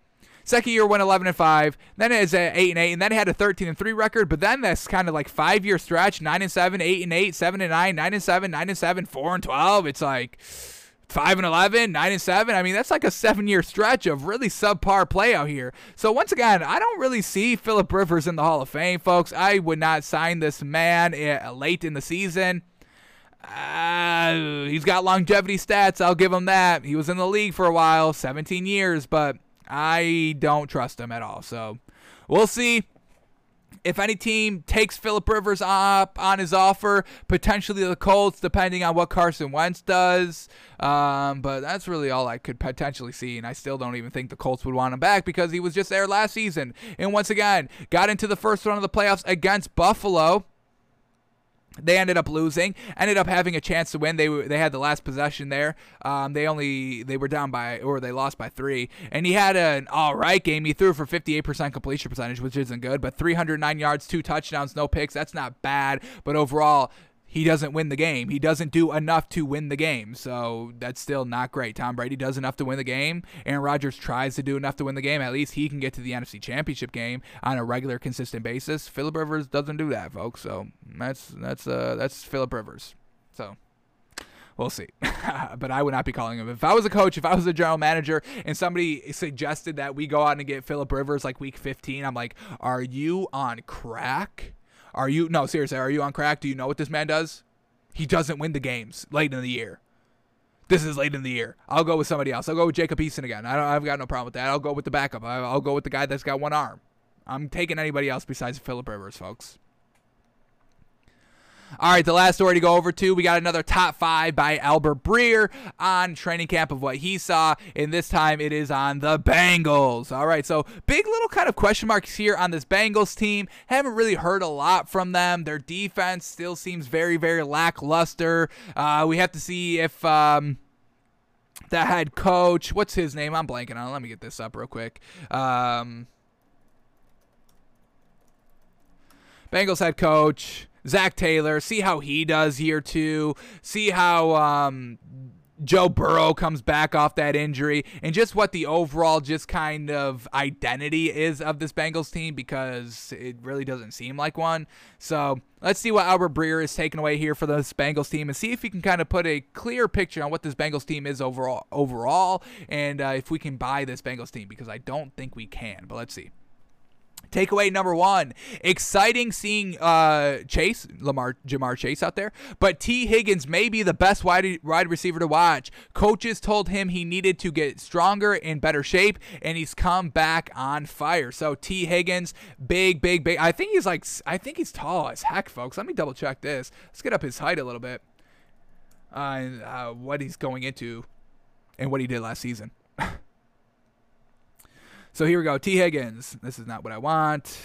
Second year went 11 and 5. Then it was at 8 and 8, and then it had a 13 and 3 record. But then this kind of like five year stretch 9 and 7, 8 and 8, 7 and 9, 9 and 7, 9 and 7, 4 and 12. It's like 5 and 11, 9 and 7. I mean, that's like a seven year stretch of really subpar play out here. So, once again, I don't really see Philip Rivers in the Hall of Fame, folks. I would not sign this man eh, late in the season. Uh, he's got longevity stats. I'll give him that. He was in the league for a while, 17 years, but I don't trust him at all. So we'll see. If any team takes Philip Rivers up on his offer, potentially the Colts, depending on what Carson Wentz does. Um, but that's really all I could potentially see. And I still don't even think the Colts would want him back because he was just there last season. And once again, got into the first round of the playoffs against Buffalo. They ended up losing. Ended up having a chance to win. They they had the last possession there. Um, they only they were down by or they lost by three. And he had an all right game. He threw for 58% completion percentage, which isn't good, but 309 yards, two touchdowns, no picks. That's not bad. But overall, he doesn't win the game. He doesn't do enough to win the game. So that's still not great. Tom Brady does enough to win the game. Aaron Rodgers tries to do enough to win the game. At least he can get to the NFC Championship game on a regular, consistent basis. Philip Rivers doesn't do that, folks. So that's that's uh that's Philip Rivers. So we'll see. but I would not be calling him. If I was a coach, if I was a general manager, and somebody suggested that we go out and get Philip Rivers like week 15, I'm like, are you on crack? Are you no seriously? Are you on crack? Do you know what this man does? He doesn't win the games late in the year. This is late in the year. I'll go with somebody else. I'll go with Jacob Eason again. I don't. I've got no problem with that. I'll go with the backup. I'll go with the guy that's got one arm. I'm taking anybody else besides Philip Rivers, folks. All right, the last story to go over to, we got another top five by Albert Breer on training camp of what he saw, and this time it is on the Bengals. All right, so big little kind of question marks here on this Bengals team. Haven't really heard a lot from them. Their defense still seems very, very lackluster. Uh, we have to see if. Um, the head coach, what's his name? I'm blanking on. It. Let me get this up real quick. Um, Bengals head coach. Zac Taylor, see how he does here too. See how um, Joe Burrow comes back off that injury, and just what the overall just kind of identity is of this Bengals team because it really doesn't seem like one. So let's see what Albert Breer is taking away here for this Bengals team, and see if he can kind of put a clear picture on what this Bengals team is overall. Overall, and uh, if we can buy this Bengals team because I don't think we can. But let's see. Takeaway number one: exciting seeing uh, Chase Lamar Ja'Marr Chase out there, but Tee Higgins may be the best wide wide receiver to watch. Coaches told him he needed to get stronger in better shape, and he's come back on fire. So Tee Higgins, big, big, big. I think he's like I think he's tall as heck, folks. Let me double check this. Let's get up his height a little bit. Uh, uh, what he's going into, and what he did last season. So here we go. Tee Higgins. This is not what I want.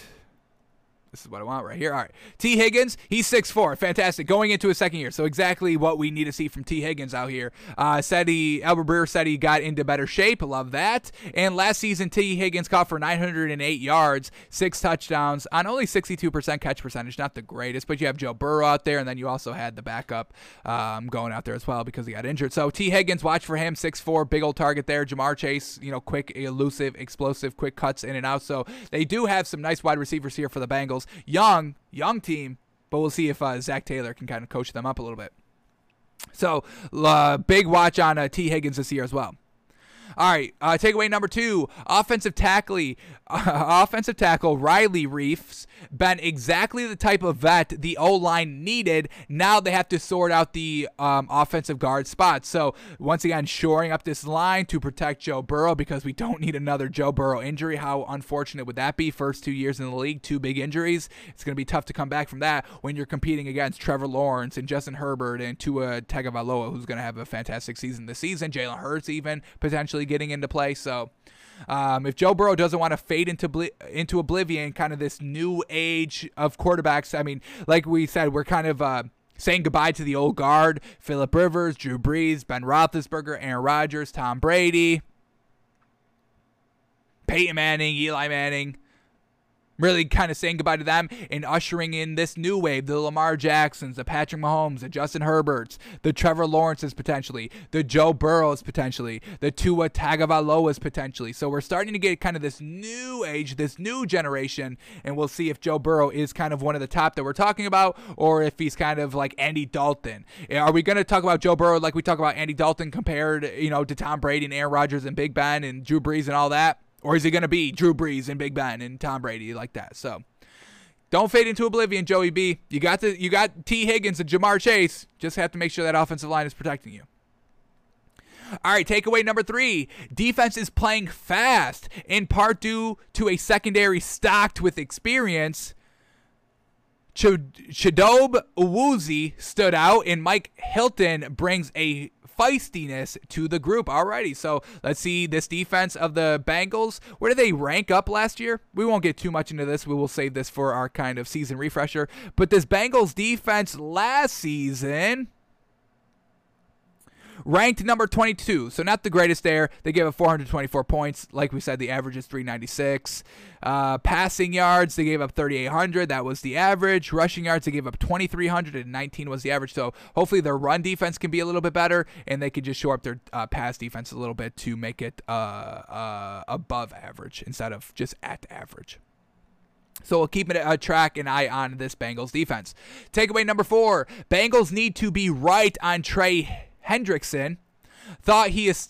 This is what I want right here. All right. Tee Higgins, he's 6'4. Fantastic. Going into his second year. So exactly what we need to see from Tee Higgins out here. Uh, said he, Albert Breer said he got into better shape. Love that. And last season, Tee Higgins caught for 908 yards, six touchdowns on only 62% catch percentage. Not the greatest, but you have Joe Burrow out there, and then you also had the backup um, going out there as well because he got injured. So Tee Higgins, watch for him. 6'4, big old target there. Ja'Marr Chase, you know, quick, elusive, explosive, quick cuts in and out. So they do have some nice wide receivers here for the Bengals. Young, young team, but we'll see if uh, Zac Taylor can kind of coach them up a little bit. So, uh, big watch on uh, Tee Higgins this year as well. All right, uh, takeaway number two: offensive tackle, uh, offensive tackle Riley Reiff's been exactly the type of vet the O line needed. Now they have to sort out the um, offensive guard spots. So once again, shoring up this line to protect Joe Burrow because we don't need another Joe Burrow injury. How unfortunate would that be? First two years in the league, two big injuries. It's going to be tough to come back from that when you're competing against Trevor Lawrence and Justin Herbert and Tua Tagovailoa, who's going to have a fantastic season this season. Jalen Hurts even potentially getting into play. So um, if Joe Burrow doesn't want to fade into into oblivion, kind of this new age of quarterbacks, I mean, like we said, we're kind of. Uh, saying goodbye to the old guard Philip Rivers, Drew Brees, Ben Roethlisberger, Aaron Rodgers, Tom Brady, Peyton Manning, Eli Manning really kind of saying goodbye to them and ushering in this new wave the Lamar Jacksons, the Patrick Mahomes, the Justin Herberts, the Trevor Lawrences potentially, the Joe Burrows potentially, the Tua Tagovailoas potentially. So we're starting to get kind of this new age, this new generation, and we'll see if Joe Burrow is kind of one of the top that we're talking about or if he's kind of like Andy Dalton. Eh, are we going to talk about Joe Burrow like we talk about Andy Dalton compared, you know, to Tom Brady and Aaron Rodgers and Big Ben and Drew Brees and all that? Or is he going to be Drew Brees and Big Ben and Tom Brady like that? So don't fade into oblivion, Joey B. You got the you got Tee Higgins and Ja'Marr Chase. Just have to make sure that offensive line is protecting you. All right, takeaway number three. Defense is playing fast, in part due to a secondary stocked with experience. Chidobe Awuzie stood out, and Mike Hilton brings a feistiness to the group. Alrighty, so let's see this defense of the Bengals. Where did they rank up last year? We won't get too much into this. We will save this for our kind of season refresher. But this Bengals defense last season ranked number 22. So not the greatest there. They gave up 424 points. Like we said, the average is 396. Uh, passing yards, they gave up 3,800. That was the average. Rushing yards, they gave up 2,319 was the average. So hopefully their run defense can be a little bit better, and they can just shore up their uh, pass defense a little bit to make it uh, uh above average instead of just at average. So we'll keep a track and eye on this Bengals defense. Takeaway number four: Bengals need to be right on Trey Hendrickson. Thought he is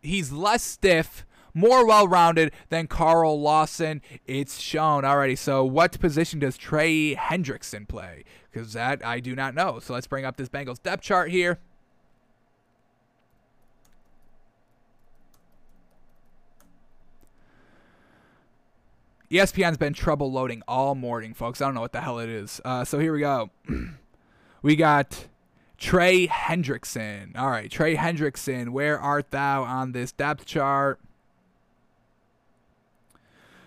he's less stiff more well rounded than Carl Lawson. It's shown already. So, what position does Trey Hendrickson play? Because that I do not know. So, let's bring up this Bengals depth chart here. ESPN's been trouble loading all morning, folks. I don't know what the hell it is. Uh, so here we go. we got Trey Hendrickson. All right, Trey Hendrickson, where art thou on this depth chart?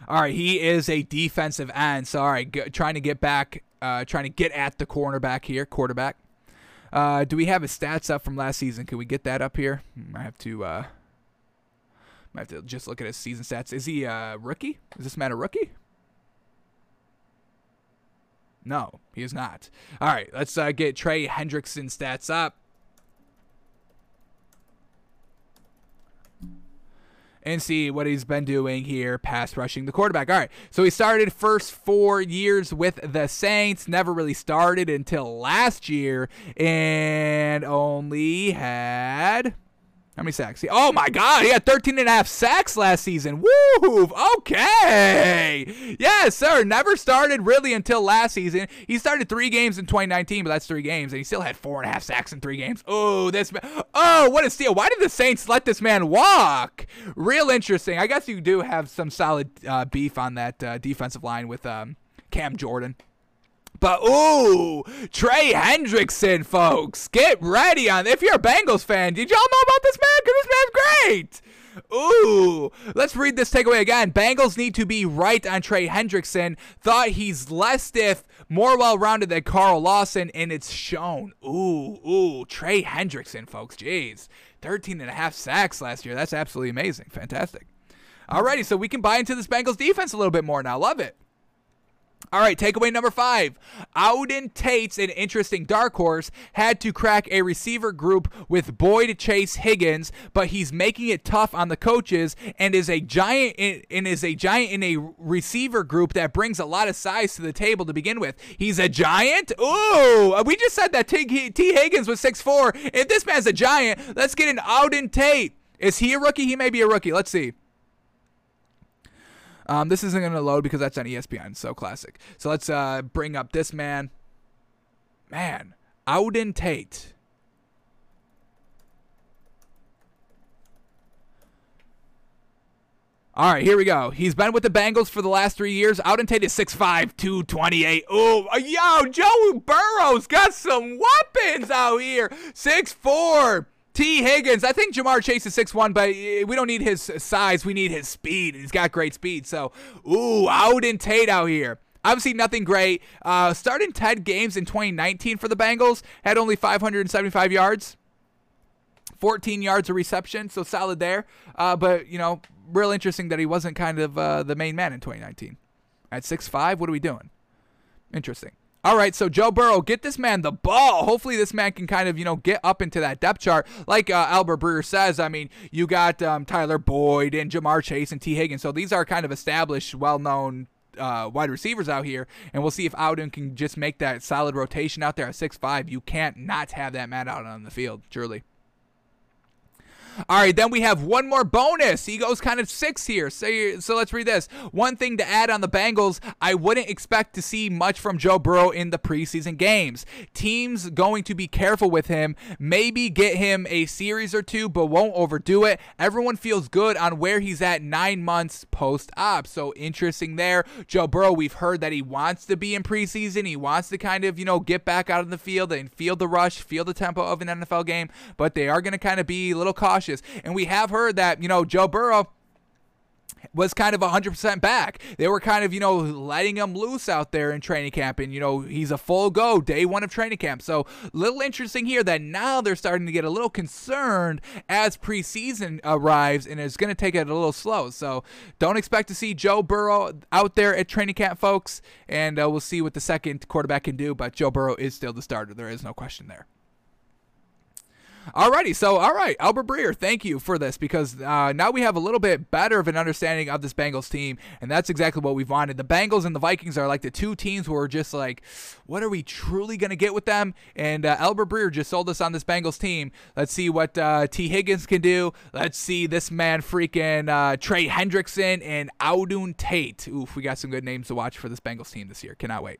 All right, he is a defensive end. So, all right, g- trying to get back, uh, trying to get at the cornerback here, quarterback. Uh, do we have his stats up from last season? Can we get that up here? Hmm, I have to. Uh, I have to just look at his season stats. Is he a rookie? Is this man a rookie? No, he is not. All right, let's uh, get Trey Hendrickson stats up. and see what he's been doing here, pass rushing the quarterback. All right, so he started first four years with the Saints, never really started until last year, and only had how many sacks? Oh my God, he had 13 and a half sacks last season. Woo! Okay. Yes, sir. Never started really until last season. He started three games in 2019, but that's three games, and he still had four and a half sacks in three games. Oh, this man. Oh, what a steal. Why did the Saints let this man walk? Real interesting. I guess you do have some solid uh, beef on that uh, defensive line with um, Cam Jordan. But ooh, Trey Hendrickson, folks, get ready on. If you're a Bengals fan, did y'all know about this man? Cause this man's great. Ooh, let's read this takeaway again. Bengals need to be right on Trey Hendrickson. Thought he's less stiff, more well rounded than Carl Lawson, and it's shown. Ooh, ooh, Trey Hendrickson, folks. Jeez. 13 and a half sacks last year. That's absolutely amazing. Fantastic. Alrighty, so we can buy into this Bengals defense a little bit more now. Love it. All right, takeaway number five. Auden Tate's an interesting dark horse. Had to crack a receiver group with Boyd Chase Higgins, but he's making it tough on the coaches and is a giant in, and is a giant in a receiver group that brings a lot of size to the table to begin with. He's a giant. Ooh, we just said that T, Tee Higgins was 6'4". If this man's a giant, let's get an Auden Tate. Is he a rookie? He may be a rookie. Let's see. Um, this isn't going to load because that's on ESPN, so classic. So let's uh, bring up this man. Man, Auden Tate. All right, here we go. He's been with the Bengals for the last three years. Auden Tate is 6'5", 228. Oh, yo, Joe Burrow's got some weapons out here. 6'4", Tee Higgins. I think Ja'Marr Chase is six one, but we don't need his size. We need his speed. He's got great speed. So, ooh, Auden Tate out here. Obviously, nothing great. Uh, starting 10 games in 2019 for the Bengals, had only 575 yards, 14 yards of reception, so solid there. Uh, but, you know, real interesting that he wasn't kind of uh, the main man in 2019. At 6'5, what are we doing? Interesting. All right, so Joe Burrow, get this man the ball. Hopefully, this man can kind of, you know, get up into that depth chart. Like uh, Albert Breer says, I mean, you got um, Tyler Boyd and Ja'Marr Chase and Tee Higgins. So these are kind of established, well known uh, wide receivers out here, and we'll see if Auden can just make that solid rotation out there at six five. You can't not have that man out on the field, surely. All right, then we have one more bonus. He goes kind of six here. So, so let's read this. One thing to add on the Bengals, I wouldn't expect to see much from Joe Burrow in the preseason games. Teams going to be careful with him, maybe get him a series or two, but won't overdo it. Everyone feels good on where he's at nine months post op. So interesting there. Joe Burrow, we've heard that he wants to be in preseason. He wants to kind of, you know, get back out in the field and feel the rush, feel the tempo of an NFL game, but they are going to kind of be a little cautious And we have heard that, you know, Joe Burrow was kind of 100% back. They were kind of, you know, letting him loose out there in training camp. And, you know, he's a full go day one of training camp. So, little interesting here that now they're starting to get a little concerned as preseason arrives and it's going to take it a little slow. So, don't expect to see Joe Burrow out there at training camp, folks. And uh, we'll see what the second quarterback can do. But Joe Burrow is still the starter. There is no question there. Alrighty, so all right, Albert Breer, thank you for this because uh, now we have a little bit better of an understanding of this Bengals team, and that's exactly what we've wanted. The Bengals and the Vikings are like the two teams who are just like, what are we truly gonna get with them? And uh, Albert Breer just sold us on this Bengals team. Let's see what uh, Tee Higgins can do. Let's see this man freaking uh, Trey Hendrickson and Auden Tate. Oof, we got some good names to watch for this Bengals team this year. Cannot wait.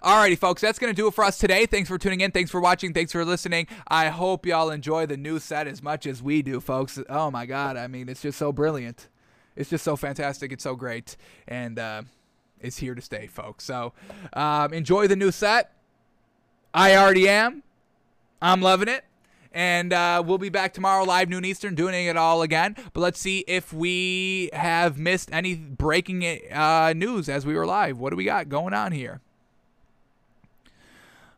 Alrighty, folks, that's going to do it for us today. Thanks for tuning in. Thanks for watching. Thanks for listening. I hope y'all enjoy the new set as much as we do, folks. Oh my God. I mean, it's just so brilliant. It's just so fantastic. It's so great. And uh, it's here to stay, folks. So um, enjoy the new set. I already am. I'm loving it. And uh, we'll be back tomorrow, live noon Eastern, doing it all again. But let's see if we have missed any breaking uh, news as we were live. What do we got going on here?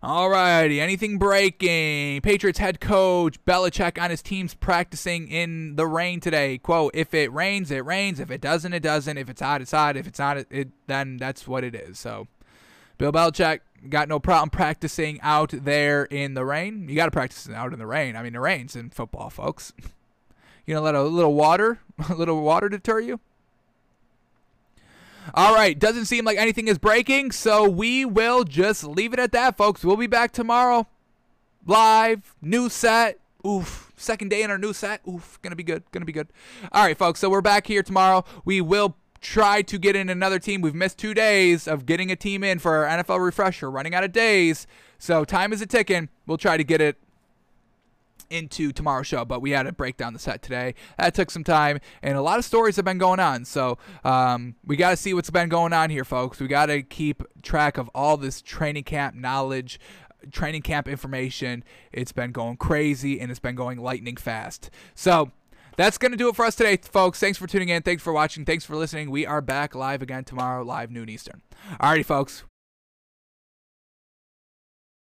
Alrighty, anything breaking? Patriots head coach Belichick on his team's practicing in the rain today. Quote, if it rains, it rains. If it doesn't, it doesn't. If it's hot, it's hot. If it's not, it, it then that's what it is. So, Bill Belichick got no problem practicing out there in the rain. You got to practice out in the rain. I mean, it rains in football, folks. You know, let a little water, a little water deter you. All right, doesn't seem like anything is breaking, so we will just leave it at that, folks. We'll be back tomorrow. Live, new set. Oof, second day in our new set. Oof, gonna be good. Gonna be good. All right, folks. So we're back here tomorrow. We will try to get in another team. We've missed two days of getting a team in for our NFL refresher. Running out of days, so time is a ticking. We'll try to get it into tomorrow's show, but we had to break down the set today. That took some time, and a lot of stories have been going on. So um, we got to see what's been going on here, folks. We got to keep track of all this training camp knowledge, training camp information. It's been going crazy, and it's been going lightning fast. So that's going to do it for us today, folks. Thanks for tuning in. Thanks for watching. Thanks for listening. We are back live again tomorrow, live noon Eastern. Alrighty, folks.